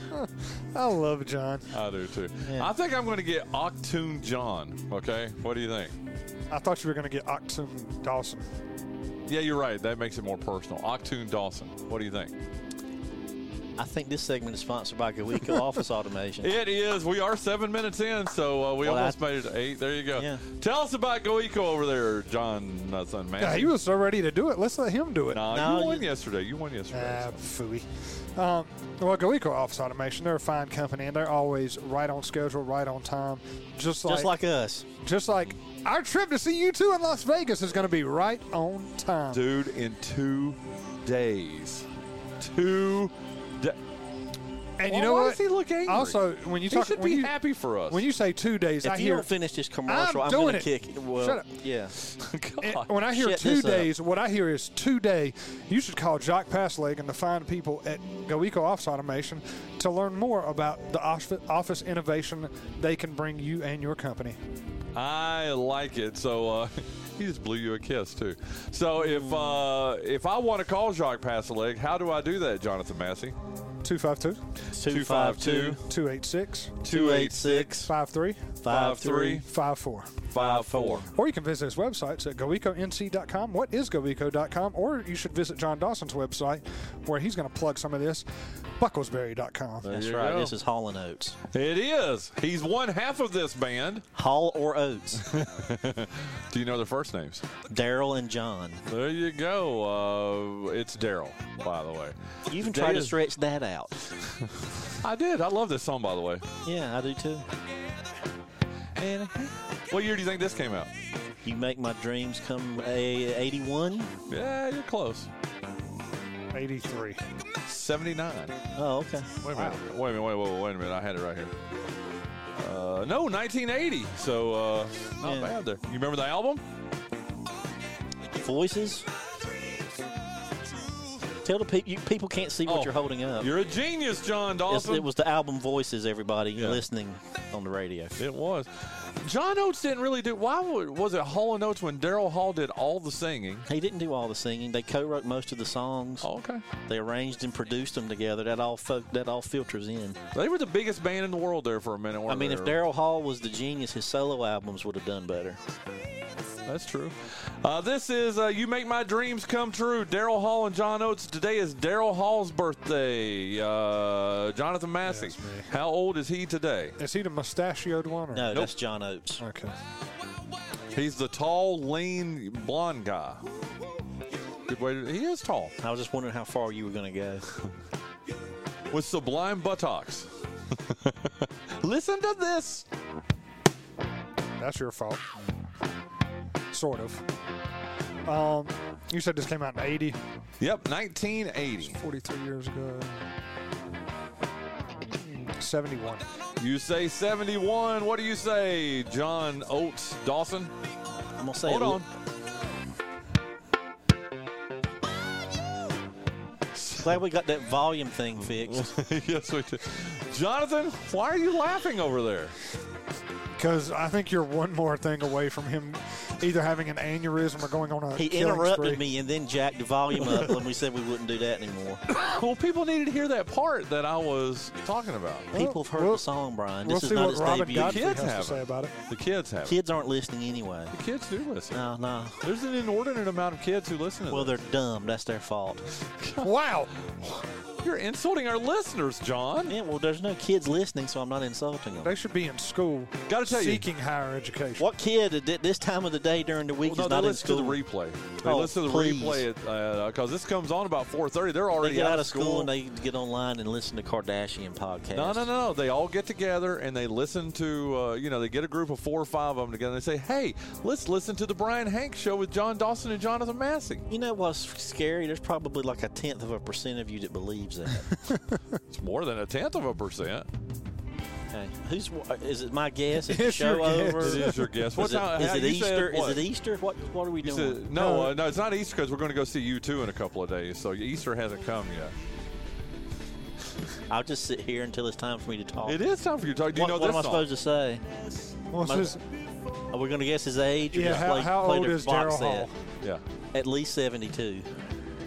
I love Jon. I do too. Yeah. I think I'm going to get Achtung Jon. Okay. What do you think? I thought you were going to get Achtung Dawson. Yeah, you're right. That makes it more personal. Achtung Dawson. What do you think? I think this segment is sponsored by GoEco Office Automation. It is. We are seven minutes in, so uh, we Well, almost I- made it to eight. There you go. Yeah. Tell us about GoEco over there, Jon, uh, son, man. Yeah, he was so ready to do it. Let's let him do it. Nah, No, you won you- yesterday. You won yesterday. Ah, so. phooey. Um, well, GoEco Office Automation, they're a fine company, and they're always right on schedule, right on time. Just like, Just like us. just like our trip to see U2 in Las Vegas is going to be right on time. Dude, in two days. Two days. And Why- you know why what? does he look angry? Also, when you He talk, should when be you, happy for us. when you say two days, If I you hear don't finish this commercial, I'm I'm, doing going to it. kick it. Well, Shut up. Yeah. God. when I hear Shut two this up. days, what I hear is two day. You should call Jock Passleg and the fine people at GoEco Office Automation to learn more about the office office innovation they can bring you and your company. I like it. So uh, he just blew you a kiss too. So if uh, if I want to call Jacques Passaleg, how do I do that, Jonathan Massey? 252 252 286 286 5354. 53 54. Or you can visit his websites at goeconc.com. What is goeco.com? Or you should visit Jon Dawson's website where he's going to plug some of this, bucklesberry.com. That's right. go. This is Hall and Oates. It is. He's one half of this band. Hall or Oates. Do you know their first names? Daryl and John. There you go. Uh, it's Daryl, by the way. You even Today try to stretch that out. I did. I love this song, by the way. Yeah, I do too. And what year do you think this came out? You make my dreams come a 81. Yeah, you're close. 83. 79. Oh, okay. Wait a minute. Wait a minute. Wait, wait, wait, wait a minute. I had it right here. Uh, no, 1980. So uh, not Yeah. bad there. You remember the album? Voices. Tell the people, you, people can't see what Oh, you're holding up. You're a genius, Jon It's- Dawson. it was the album Voices, everybody Yeah. listening on the radio. It was. John Oates didn't really do. Why would- was it Hall and Oates when Daryl Hall did all the singing? He didn't do all the singing. They co-wrote most of the songs. Oh, okay. They arranged and produced them together. That all that all filters in. They were the biggest band in the world there for a minute. I mean, they? if Daryl Hall was the genius, his solo albums would have done better. That's true. Uh, this is uh, You Make My Dreams Come True. Daryl Hall and John Oates. Today is Daryl Hall's birthday. Uh, Jonathan Massey. Yes. How old is he today? Is he the mustachioed one? Or? No, Nope. that's John Oates. Okay. He's the tall, lean, blonde guy. Good way to, he is tall. I was just wondering how far you were going to go. With sublime buttocks. Listen to this. That's your fault. Sort of. Um, you said this came out in 80, Yep, 1980. 43 years ago. 71. You say 71. What do you say, Jon Oates Dawson? I'm gonna say Hold it, on. Glad we got that volume thing fixed. yes, we did. Jonathan, why are you laughing over there? Because I think you're one more thing away from him either having an aneurysm or going on a He interrupted spree. me and then jacked the volume up when we said we wouldn't do that anymore. Well, people needed to hear that part that I was talking about. People have heard we'll- the song, Bryan. We'll This is see not what his Robin debut. Godfrey Kids has have to say about it. The kids have. Kids aren't listening anyway. The kids do listen. No, no. There's an inordinate amount of kids who listen to Well, this. they're dumb. That's their fault. Wow. You're insulting our listeners, Jon. Yeah, well, there's no kids listening, so I'm not insulting them. They should be in school Gotta tell you. seeking higher education. What kid at this time of the day during the week Well, no, is they not in listen to the replay. They Oh, listen to the please. replay because this comes on about 4:30. They're They already get out of school and they get online and listen to Kardashian podcast. No, no, no, no. They all get together and they listen to, uh, you know, they get a group of four or five of them together and they say, hey, let's listen to the Bryan Hanks show with Jon Dawson and Jonathan Massey. You know what's scary? There's probably like a tenth of a percent of you that believes that. It's more than a tenth of a percent. Okay. Who's? Is it my guess? Is the It's your show guess. over? It is your guess. What Is it, time- is it you said Easter? Is what? it Easter? What What are we You doing? said, no, No. uh, no, it's not Easter because we're going to go see U2 in a couple of days. So Easter hasn't come yet. I'll just sit here until it's time for me to talk. It is time for you to talk. Do you what know what this am I song? supposed to say? What's My- his, Are we going to guess his age? Or yeah, just how, play, how play old is box Daryl set? Hall? Yeah. At least seventy-two.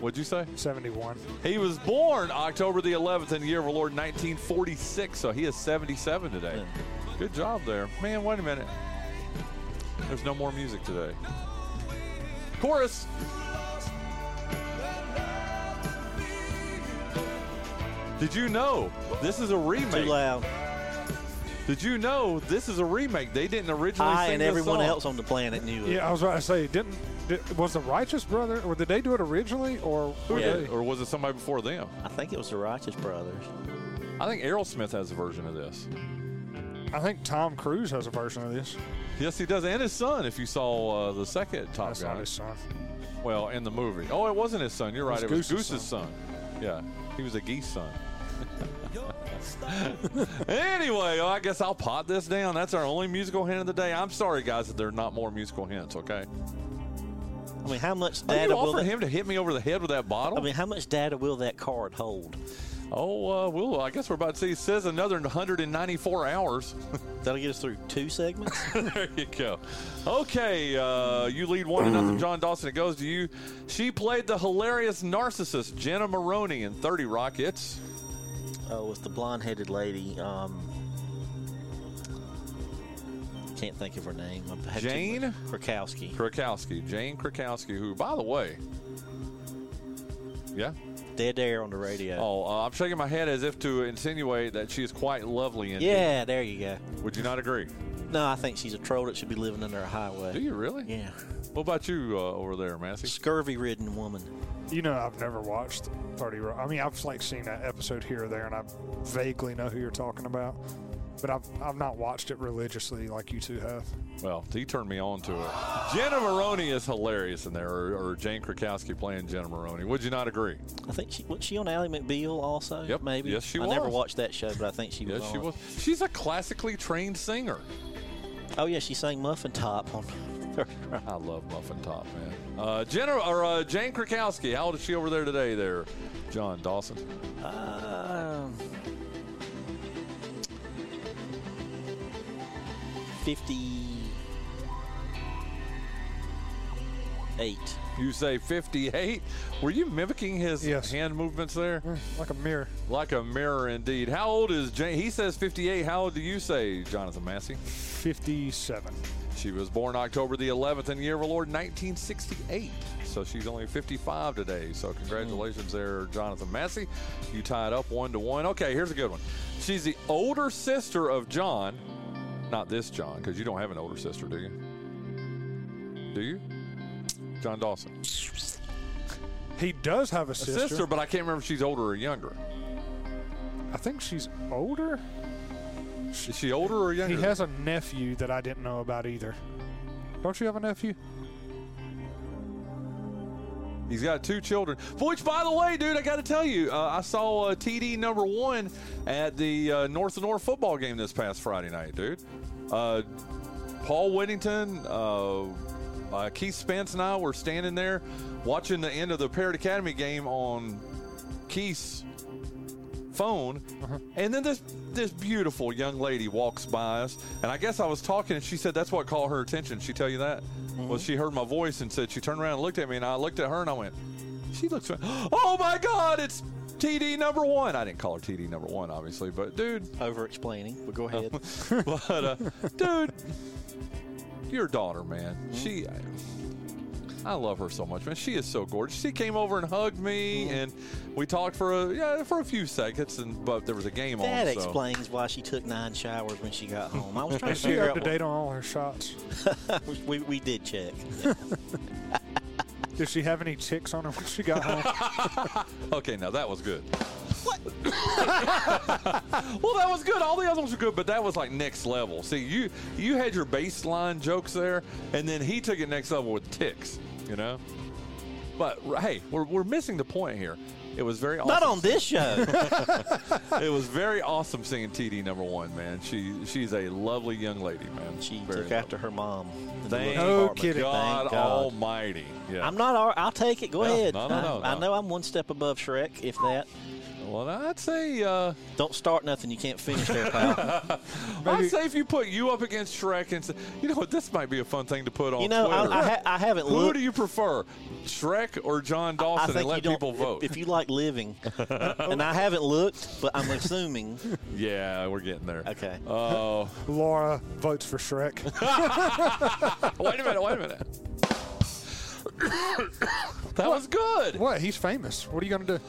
What'd you say? 71. He was born October the 11th in the year of our Lord 1946, so he is 77 today. Yeah. Good job there. Man, wait a minute. There's no more music today. Chorus. Did you know this is a remake? Too remake? loud. Did you know this is a remake? They didn't originally I sing and this everyone song. else on the planet knew it. Yeah, I was about to say, didn't did, was the Righteous Brother, or did they do it originally, or were Yeah. they? Or was it somebody before them? I think it was the Righteous Brothers. I think Aerosmith has a version of this. I think Tom Cruise has a version of this. Yes, he does, and his son. If you saw uh, the second Top That's Gun, not his son. well, in the movie. Oh, it wasn't his son. You're right. was It was Goose's Goose's son. Yeah, he was a geese son. anyway, I guess I'll pot this down. That's our only musical hint of the day. I'm sorry, guys, that there are not more musical hints. Okay. I mean, how much data will that, him to hit me over the head with that bottle? I mean, how much data will that card hold? oh, uh, well, I guess we're about to see. It says another 194 hours. That'll get us through two segments. there you go. Okay, uh, you lead one to nothing. Jon Dawson, it goes to you. She played the hilarious narcissist Jenna Maroney in 30 Rockets. oh, with the blonde-headed lady. Um, can't think of her name. I've had too Jane? much- Krakowski. Krakowski, Jane Krakowski, who, by the way, yeah. Dead air on the radio. Oh, uh, I'm shaking my head as if to insinuate that she is quite lovely. Indeed. yeah, there you go. Would you not agree? No, I think she's a troll that should be living under a highway. Do you really? Yeah, What about you uh, over there, Massey? scurvy-ridden woman. You know, I've never watched 30 Rock. I mean, I've like seen that episode here or there, and I vaguely know who you're talking about, but I've I've not watched it religiously like you two have. Well, he turned me on to it. Jenna Maroney is hilarious in there, or, or Jane Krakowski playing Jenna Maroney. Would you not agree? I think she was she on Ally McBeal also. Yep. maybe. Yes, she I never watched that show, but I think she was. Yes, she was. She's a classically trained singer. Oh yeah, she sang Muffin Top on I love Muffin Top, man. Uh, Jenna, or uh, Jane Krakowski, how old is she over there today there, Jon Dawson? Um, 58. You say 58. Were you mimicking his Yes. hand movements there? Mm, like a mirror. Like a mirror indeed. How old is Jane? He says 58. How old do you say, Jonathan Massey? 57. She was born October the 11th in the year of our Lord 1968. So she's only 55 today. So congratulations there, Jonathan Massey. You tied up one to one. Okay, here's a good one. She's the older sister of John. Not this Jon, because you don't have an older sister, do you? Do you? Jon Dawson. He does have a A sister. sister, but I can't remember if she's older or younger. I think she's older. Is she older or younger? He has a nephew that I didn't know about either. Don't you have a nephew? He's got two children. Which, by the way, dude, I got to tell you, uh, I saw uh, TD number one at the uh, North and North football game this past Friday night, dude. Uh, Paul Whittington, uh, uh, Keith Spence, and I were standing there watching the end of the Parrott Academy game on Keith's phone, uh-huh. and then this this beautiful young lady walks by us, and I guess I was talking, and she said that's what caught her attention. She tell you that? Mm-hmm. Well, she heard my voice and said she turned around and looked at me, and I looked at her and I went, she looks, oh my God, it's TD number one. I didn't call her TD number one, obviously, but dude, Over explaining, but go ahead. but uh, dude, your daughter, man, she. Mm-hmm. I love her so much, man. She is so gorgeous. She came over and hugged me, mm-hmm. and we talked for a yeah for a few seconds, and but there was a game that on. so- explains why she took nine showers when she got home. I was trying to Is she figure up out. to date on all her shots? we, we did check. Did she have any ticks on her when she got home? Okay, now that was good. well, that was good. All the other ones were good, but that was like next level. See, you you had your baseline jokes there, and then he took it next level with ticks. You know. But hey, we're, we're missing the point here. It was very awesome. Not on this show. It was very awesome seeing TD number one, man. She she's a lovely young lady, man. She Very took after her mom. Thank No kidding. God, God. Almighty. Yeah. I'm not. I'll take it. Go No, ahead. no, no, no, I, I know I'm one step above Shrek, if that. Well, I'd say uh, Don't start nothing you can't finish there, pal. I'd say if you put you up against Shrek and say, you know what, this might be a fun thing to put on you know, Twitter. I, I, ha- I haven't looked. Who looked. do you prefer, Shrek or Jon I Dawson, think and let don't, people vote? If you like living, and I haven't looked, but I'm assuming. yeah, we're getting there. Okay. Oh, Laura votes for Shrek. wait a minute, wait a minute. that was good. what? He's famous. What are you going to do?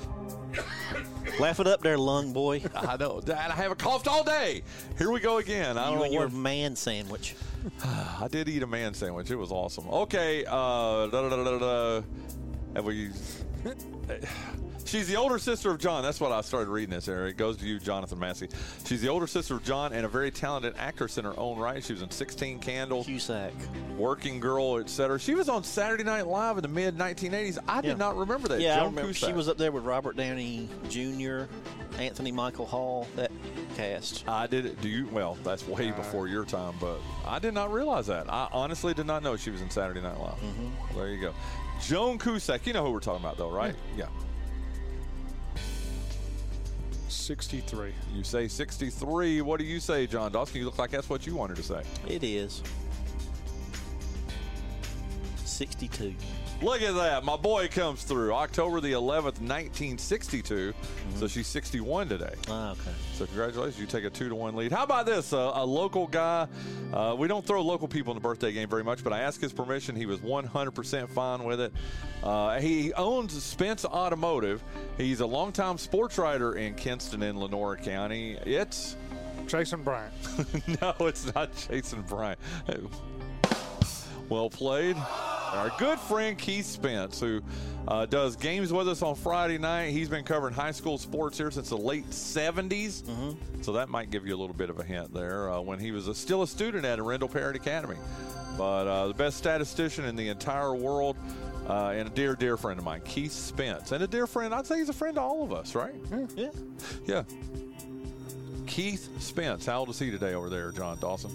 Laugh it up there, lung boy. I know. Dad, I haven't coughed all day. Here we go again. I don't You know and your what- man sandwich. I did eat a man sandwich. It was awesome. Okay. Uh, da, da, da, da, da. Have we? She's the older sister of John. That's what I started reading this here. It goes to you, Jonathan Massey. She's the older sister of John and a very talented actress in her own right. She was in 16 Candles, Cusack. Working Girl, etc. She was on Saturday Night Live in the mid 1980s. I did not remember that. Yeah, I Joan remember. She was up there with Robert Downey Jr., Anthony Michael Hall, that cast. I did it. Do you? Well, that's way before your time, but I did not realize that. I honestly did not know she was in Saturday Night Live. Mm-hmm. There you go. Joan Cusack. You know who we're talking about, though, right? Yeah. 63. You say 63. What do you say, Jon Dawson? You look like that's what you wanted to say. It is. 62. Look at that. My boy comes through. October the 11th, 1962. So she's 61 today. Ah, okay. So congratulations, you take a two to one lead. How about this? Uh, a local guy. Uh, we don't throw local people in the birthday game very much, but I asked his permission. He was 100% fine with it. Uh, he owns Spence Automotive. He's a longtime sports writer in Kinston in Lenoir County. It's Jason Bryant. no, it's not Jason Bryant. Well played. Our good friend Keith Spence, who uh, does games with us on Friday night. He's been covering high school sports here since the late 70s. So that might give you a little bit of a hint there uh, when he was a, still a student at Arendell Parrott Academy. But uh, the best statistician in the entire world. Uh, and a dear, dear friend of mine, Keith Spence. And a dear friend, I'd say he's a friend to all of us, right? Yeah. Yeah. Keith Spence. How old is he today over there, Jon Dawson?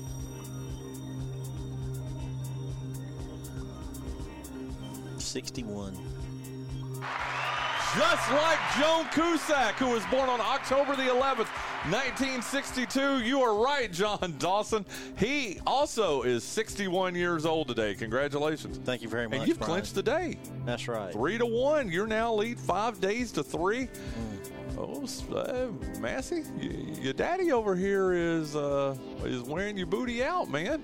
61. Just like Joan Cusack, who was born on October the 11th, 1962. You are right, Jon Dawson. He also is 61 years old today. Congratulations. Thank you very much. And you've Bryan. clinched the day. That's right. Three to one. You're now lead five days to three. Oh, uh, Massey, y- your daddy over here is uh, is wearing your booty out, man.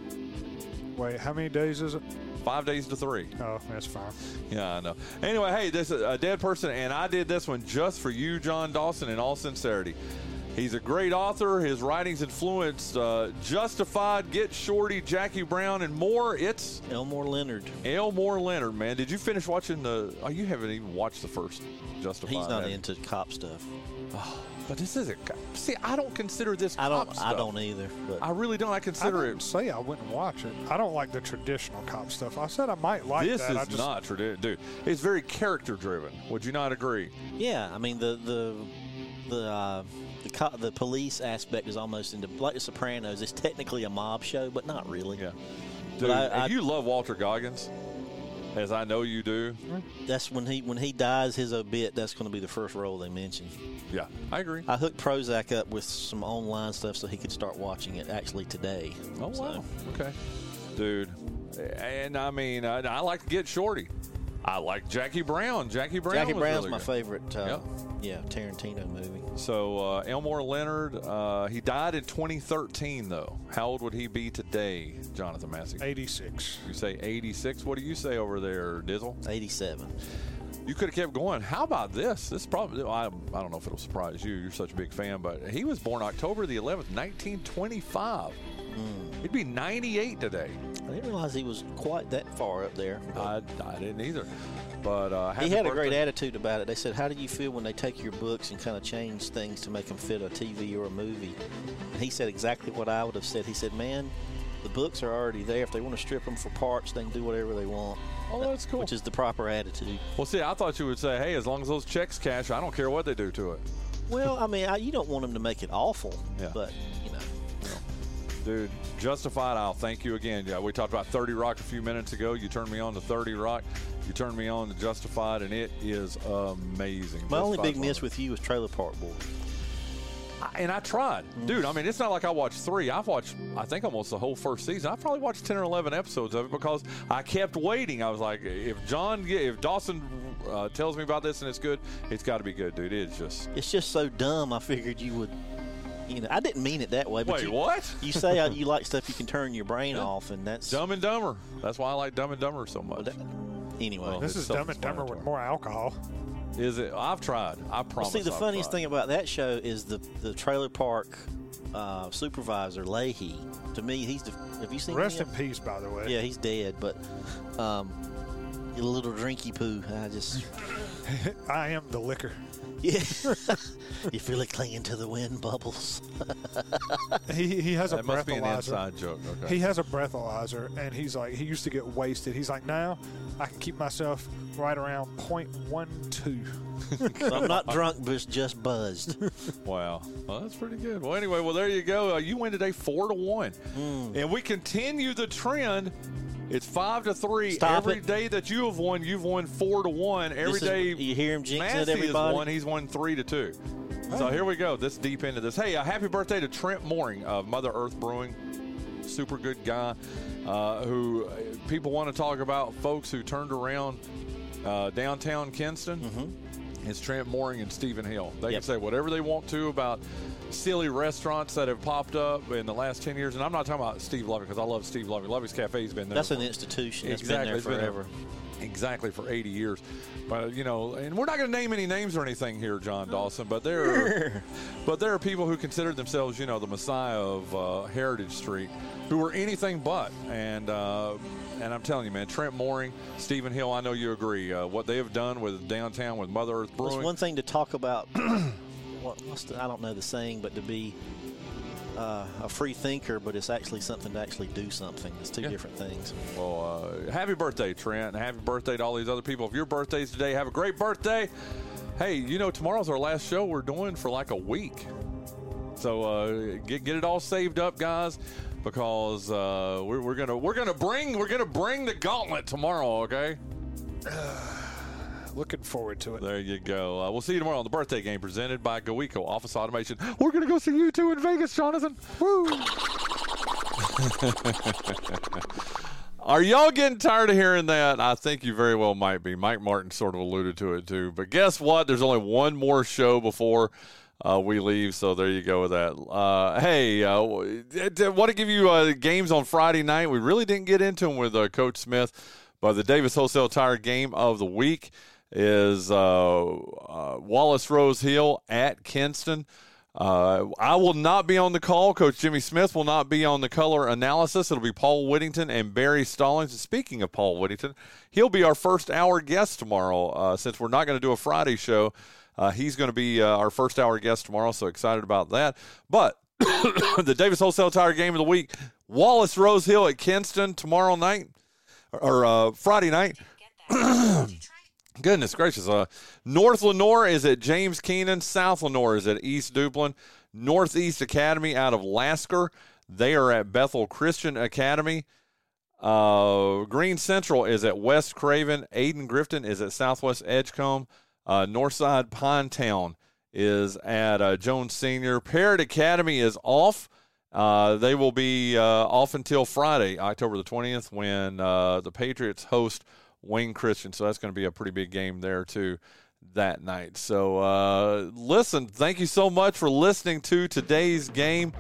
Wait, how many days is it? Five days to three. Oh, that's fine. Yeah, I know. Anyway, hey, this is a dead person, and I did this one just for you, Jon Dawson, in all sincerity. He's a great author. His writings influenced uh, Justified, Get Shorty, Jackie Brown, and more. It's Elmore Leonard. Elmore Leonard, man. Did you finish watching the? Oh, you haven't even watched the first Justified. He's not into cop stuff. But this isn't. See, I don't consider this. I don't. cop I don't either. But I really don't. I I consider didn't it. say I wouldn't watch it. I don't like the traditional cop stuff. I said I might like This that. is I just, not traditional, dude. It's very character driven. Would you not agree? yeah, I mean the the the uh, the co- the police aspect is almost into like The Sopranos. It's technically a mob show, but not really. Yeah. But Dude, I- if I- you love Walton Goggins, as I know you do, That's when he when he dies his obit. That's going to be the first role they mention. yeah, I agree. I hooked Prozac up with some online stuff so he could start watching it actually today. Oh So- wow, okay, dude. And I mean, I, I like to get Shorty. I like Jackie Brown. Jackie Brown. Jackie was Brown's really my good. favorite. Uh, Yep. Yeah, Tarantino movie. So uh, Elmore Leonard, uh, he died in 2013, though. How old would he be today, Jonathan Massey? 86. You say 86. What do you say over there, Dizzle? 87. You could have kept going. How about this? This probably I, I don't know if it'll surprise you. You're such a big fan, but he was born October the 11th, 1925. Hmm. He'd be 98 today. I didn't realize he was quite that far up there. I, I didn't either. But uh, he had a great attitude about it. They said, "How do you feel when they take your books and kind of change things to make them fit a TV or a movie?" And he said exactly what I would have said. He said, "Man, the books are already there. If they want to strip them for parts, they can do whatever they want." Oh, that's cool. Which is the proper attitude. Well, see, I thought you would say, hey, as long as those checks cash, I don't care what they do to it. Well, I mean, I, you don't want them to make it awful, Yeah. but you know, Dude, Justified, I'll thank you again. Yeah, we talked about 30 Rock a few minutes ago. You turned me on to 30 Rock. You turned me on to Justified, and it is amazing. my only big miss with you was Trailer Park Boys. and I tried, dude. I mean, it's not like I watched three. I've watched, I think, almost the whole first season. I probably watched 10 or 11 episodes of it because I kept waiting. I was like, if Jon, if Dawson uh, tells me about this and it's good, it's got to be good, dude. It's just. It's just so dumb. I figured you would. You know, I didn't mean it that way. But Wait, you, what? You say uh, you like stuff you can turn your brain off, and that's Dumb and Dumber. That's why I like Dumb and Dumber so much. that- anyway. Well, This is Dumb and Dumber with more alcohol. Is it? I've tried. I Well, promise. see, the I've funniest tried. thing about that show is the the trailer park uh, supervisor Lahey. To me, he's the. Have you seen Rest in him? peace, by the way. Yeah, he's dead, but um, a little drinky poo. I just I am the liquor. Yeah. you feel it clinging to the wind, bubbles. He, he has a That must be an breathalyzer. inside joke. Okay. He has a breathalyzer, and he's like, he used to get wasted. He's like, now I can keep myself right around 0.12. So I'm not drunk, but just buzzed. Wow. Well, that's pretty good. Well, anyway, well, there you go. Uh, you win today four to one. Hmm. And we continue the trend. It's five to three. Stop Every it. day that you have won, you've won four to one. Every is- day you hear him jinxing it, Massey has everybody? won, he's won three to two. So here we go. This deep into this. Hey, uh, happy birthday to Trent Mooring of Mother Earth Brewing. Super good guy uh, who uh, people want to talk about folks who turned around uh, downtown Kinston. Mm-hmm. It's Trent Mooring and Stephen Hill. They can say whatever they want to about silly restaurants that have popped up in the last 10 years. And I'm not talking about Steve Lovick because I love Steve Lovick. Lovick's Cafe's been there. That's for- an institution. That's exactly. been there forever. exactly for 80 years. But you know, and we're not going to name any names or anything here, Jon Dawson. But there, are, but there are people who consider themselves, you know, the messiah of uh, Heritage Street, who are anything but. And uh, and I'm telling you, man, Trent Mooring, Stephen Hill, I know you agree. Uh, what they have done with downtown with Mother Earth Brewing. It's one thing to talk about. what, what's the, I don't know the saying, but to be uh, a free thinker, but it's actually something to actually do something. It's two Yeah. different things. Well, uh, happy birthday, Trent. And happy birthday to all these other people. If your birthday's today, have a great birthday. Hey, you know, tomorrow's our last show we're doing for like a week. So uh, get, get it all saved up, guys, because uh, we're, we're gonna we're gonna bring we're gonna bring the gauntlet tomorrow. Okay. Looking forward to it. There you go. Uh, we'll see you tomorrow on the birthday game presented by GoEco Office Automation. We're going to go see U2 in Vegas, Jonathan. Woo! Are y'all getting tired of hearing that? I think you very well might be. Mike Martin sort of alluded to it too. But guess what? There's only one more show before uh, we leave, so there you go with that. Uh, hey, uh, want to give you uh, games on Friday night. We really didn't get into them with uh, Coach Smith, but the Davis Wholesale Tire game of the week is uh, Wallace Rose Hill at Kinston. Uh, I will not be on the call. Coach Jimmy Smith will not be on the color analysis. It'll be Paul Whittington and Barry Stallings. And speaking of Paul Whittington, he'll be our first hour guest tomorrow. Uh, since we're not going to do a Friday show, uh, he's going to be uh, our first hour guest tomorrow. So excited about that. But the Davis Wholesale Tire game of the week, Wallace Rose Hill at Kinston tomorrow night or, or Friday night. Goodness gracious. Uh, North Lenoir is at James Kenan. South Lenoir is at East Duplin. Northeast Academy out of Lasker. They are at Bethel Christian Academy. Uh, Greene Central is at West Craven. Ayden-Grifton is at Southwest Edgecombe. Uh, Northside Pinetown is at uh, Jones Senior. Parrott Academy is off. Uh, they will be uh, off until Friday, October the 20th, when uh, the Patriots host Wayne Christian. So that's going to be a pretty big game there, too, that night. So uh, listen, thank you so much for listening to today's game.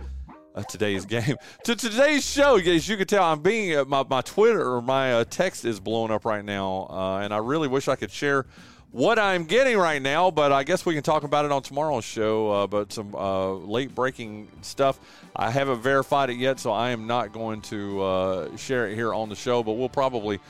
Uh, today's game to today's show. As you can tell, I'm being uh, my my Twitter or my uh, text is blowing up right now, uh, and I really wish I could share what I'm getting right now. But I guess we can talk about it on tomorrow's show. Uh, but some late breaking stuff. I haven't verified it yet, so I am not going to share it here on the show. But we'll probably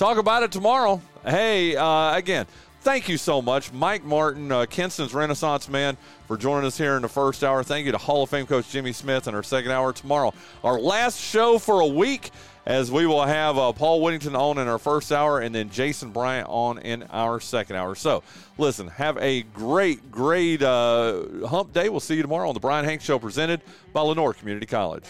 talk about it tomorrow. Hey, uh, again, thank you so much, Mike Martin, uh, Kinston's Renaissance man, for joining us here in the first hour. Thank you to Hall of Fame coach Jimmy Smith in our second hour tomorrow. Our last show for a week, as we will have uh, Paul Whittington on in our first hour and then Jason Bryant on in our second hour. So, listen, have a great, great uh, hump day. We'll see you tomorrow on the Bryan Hanks Show presented by Lenoir Community College.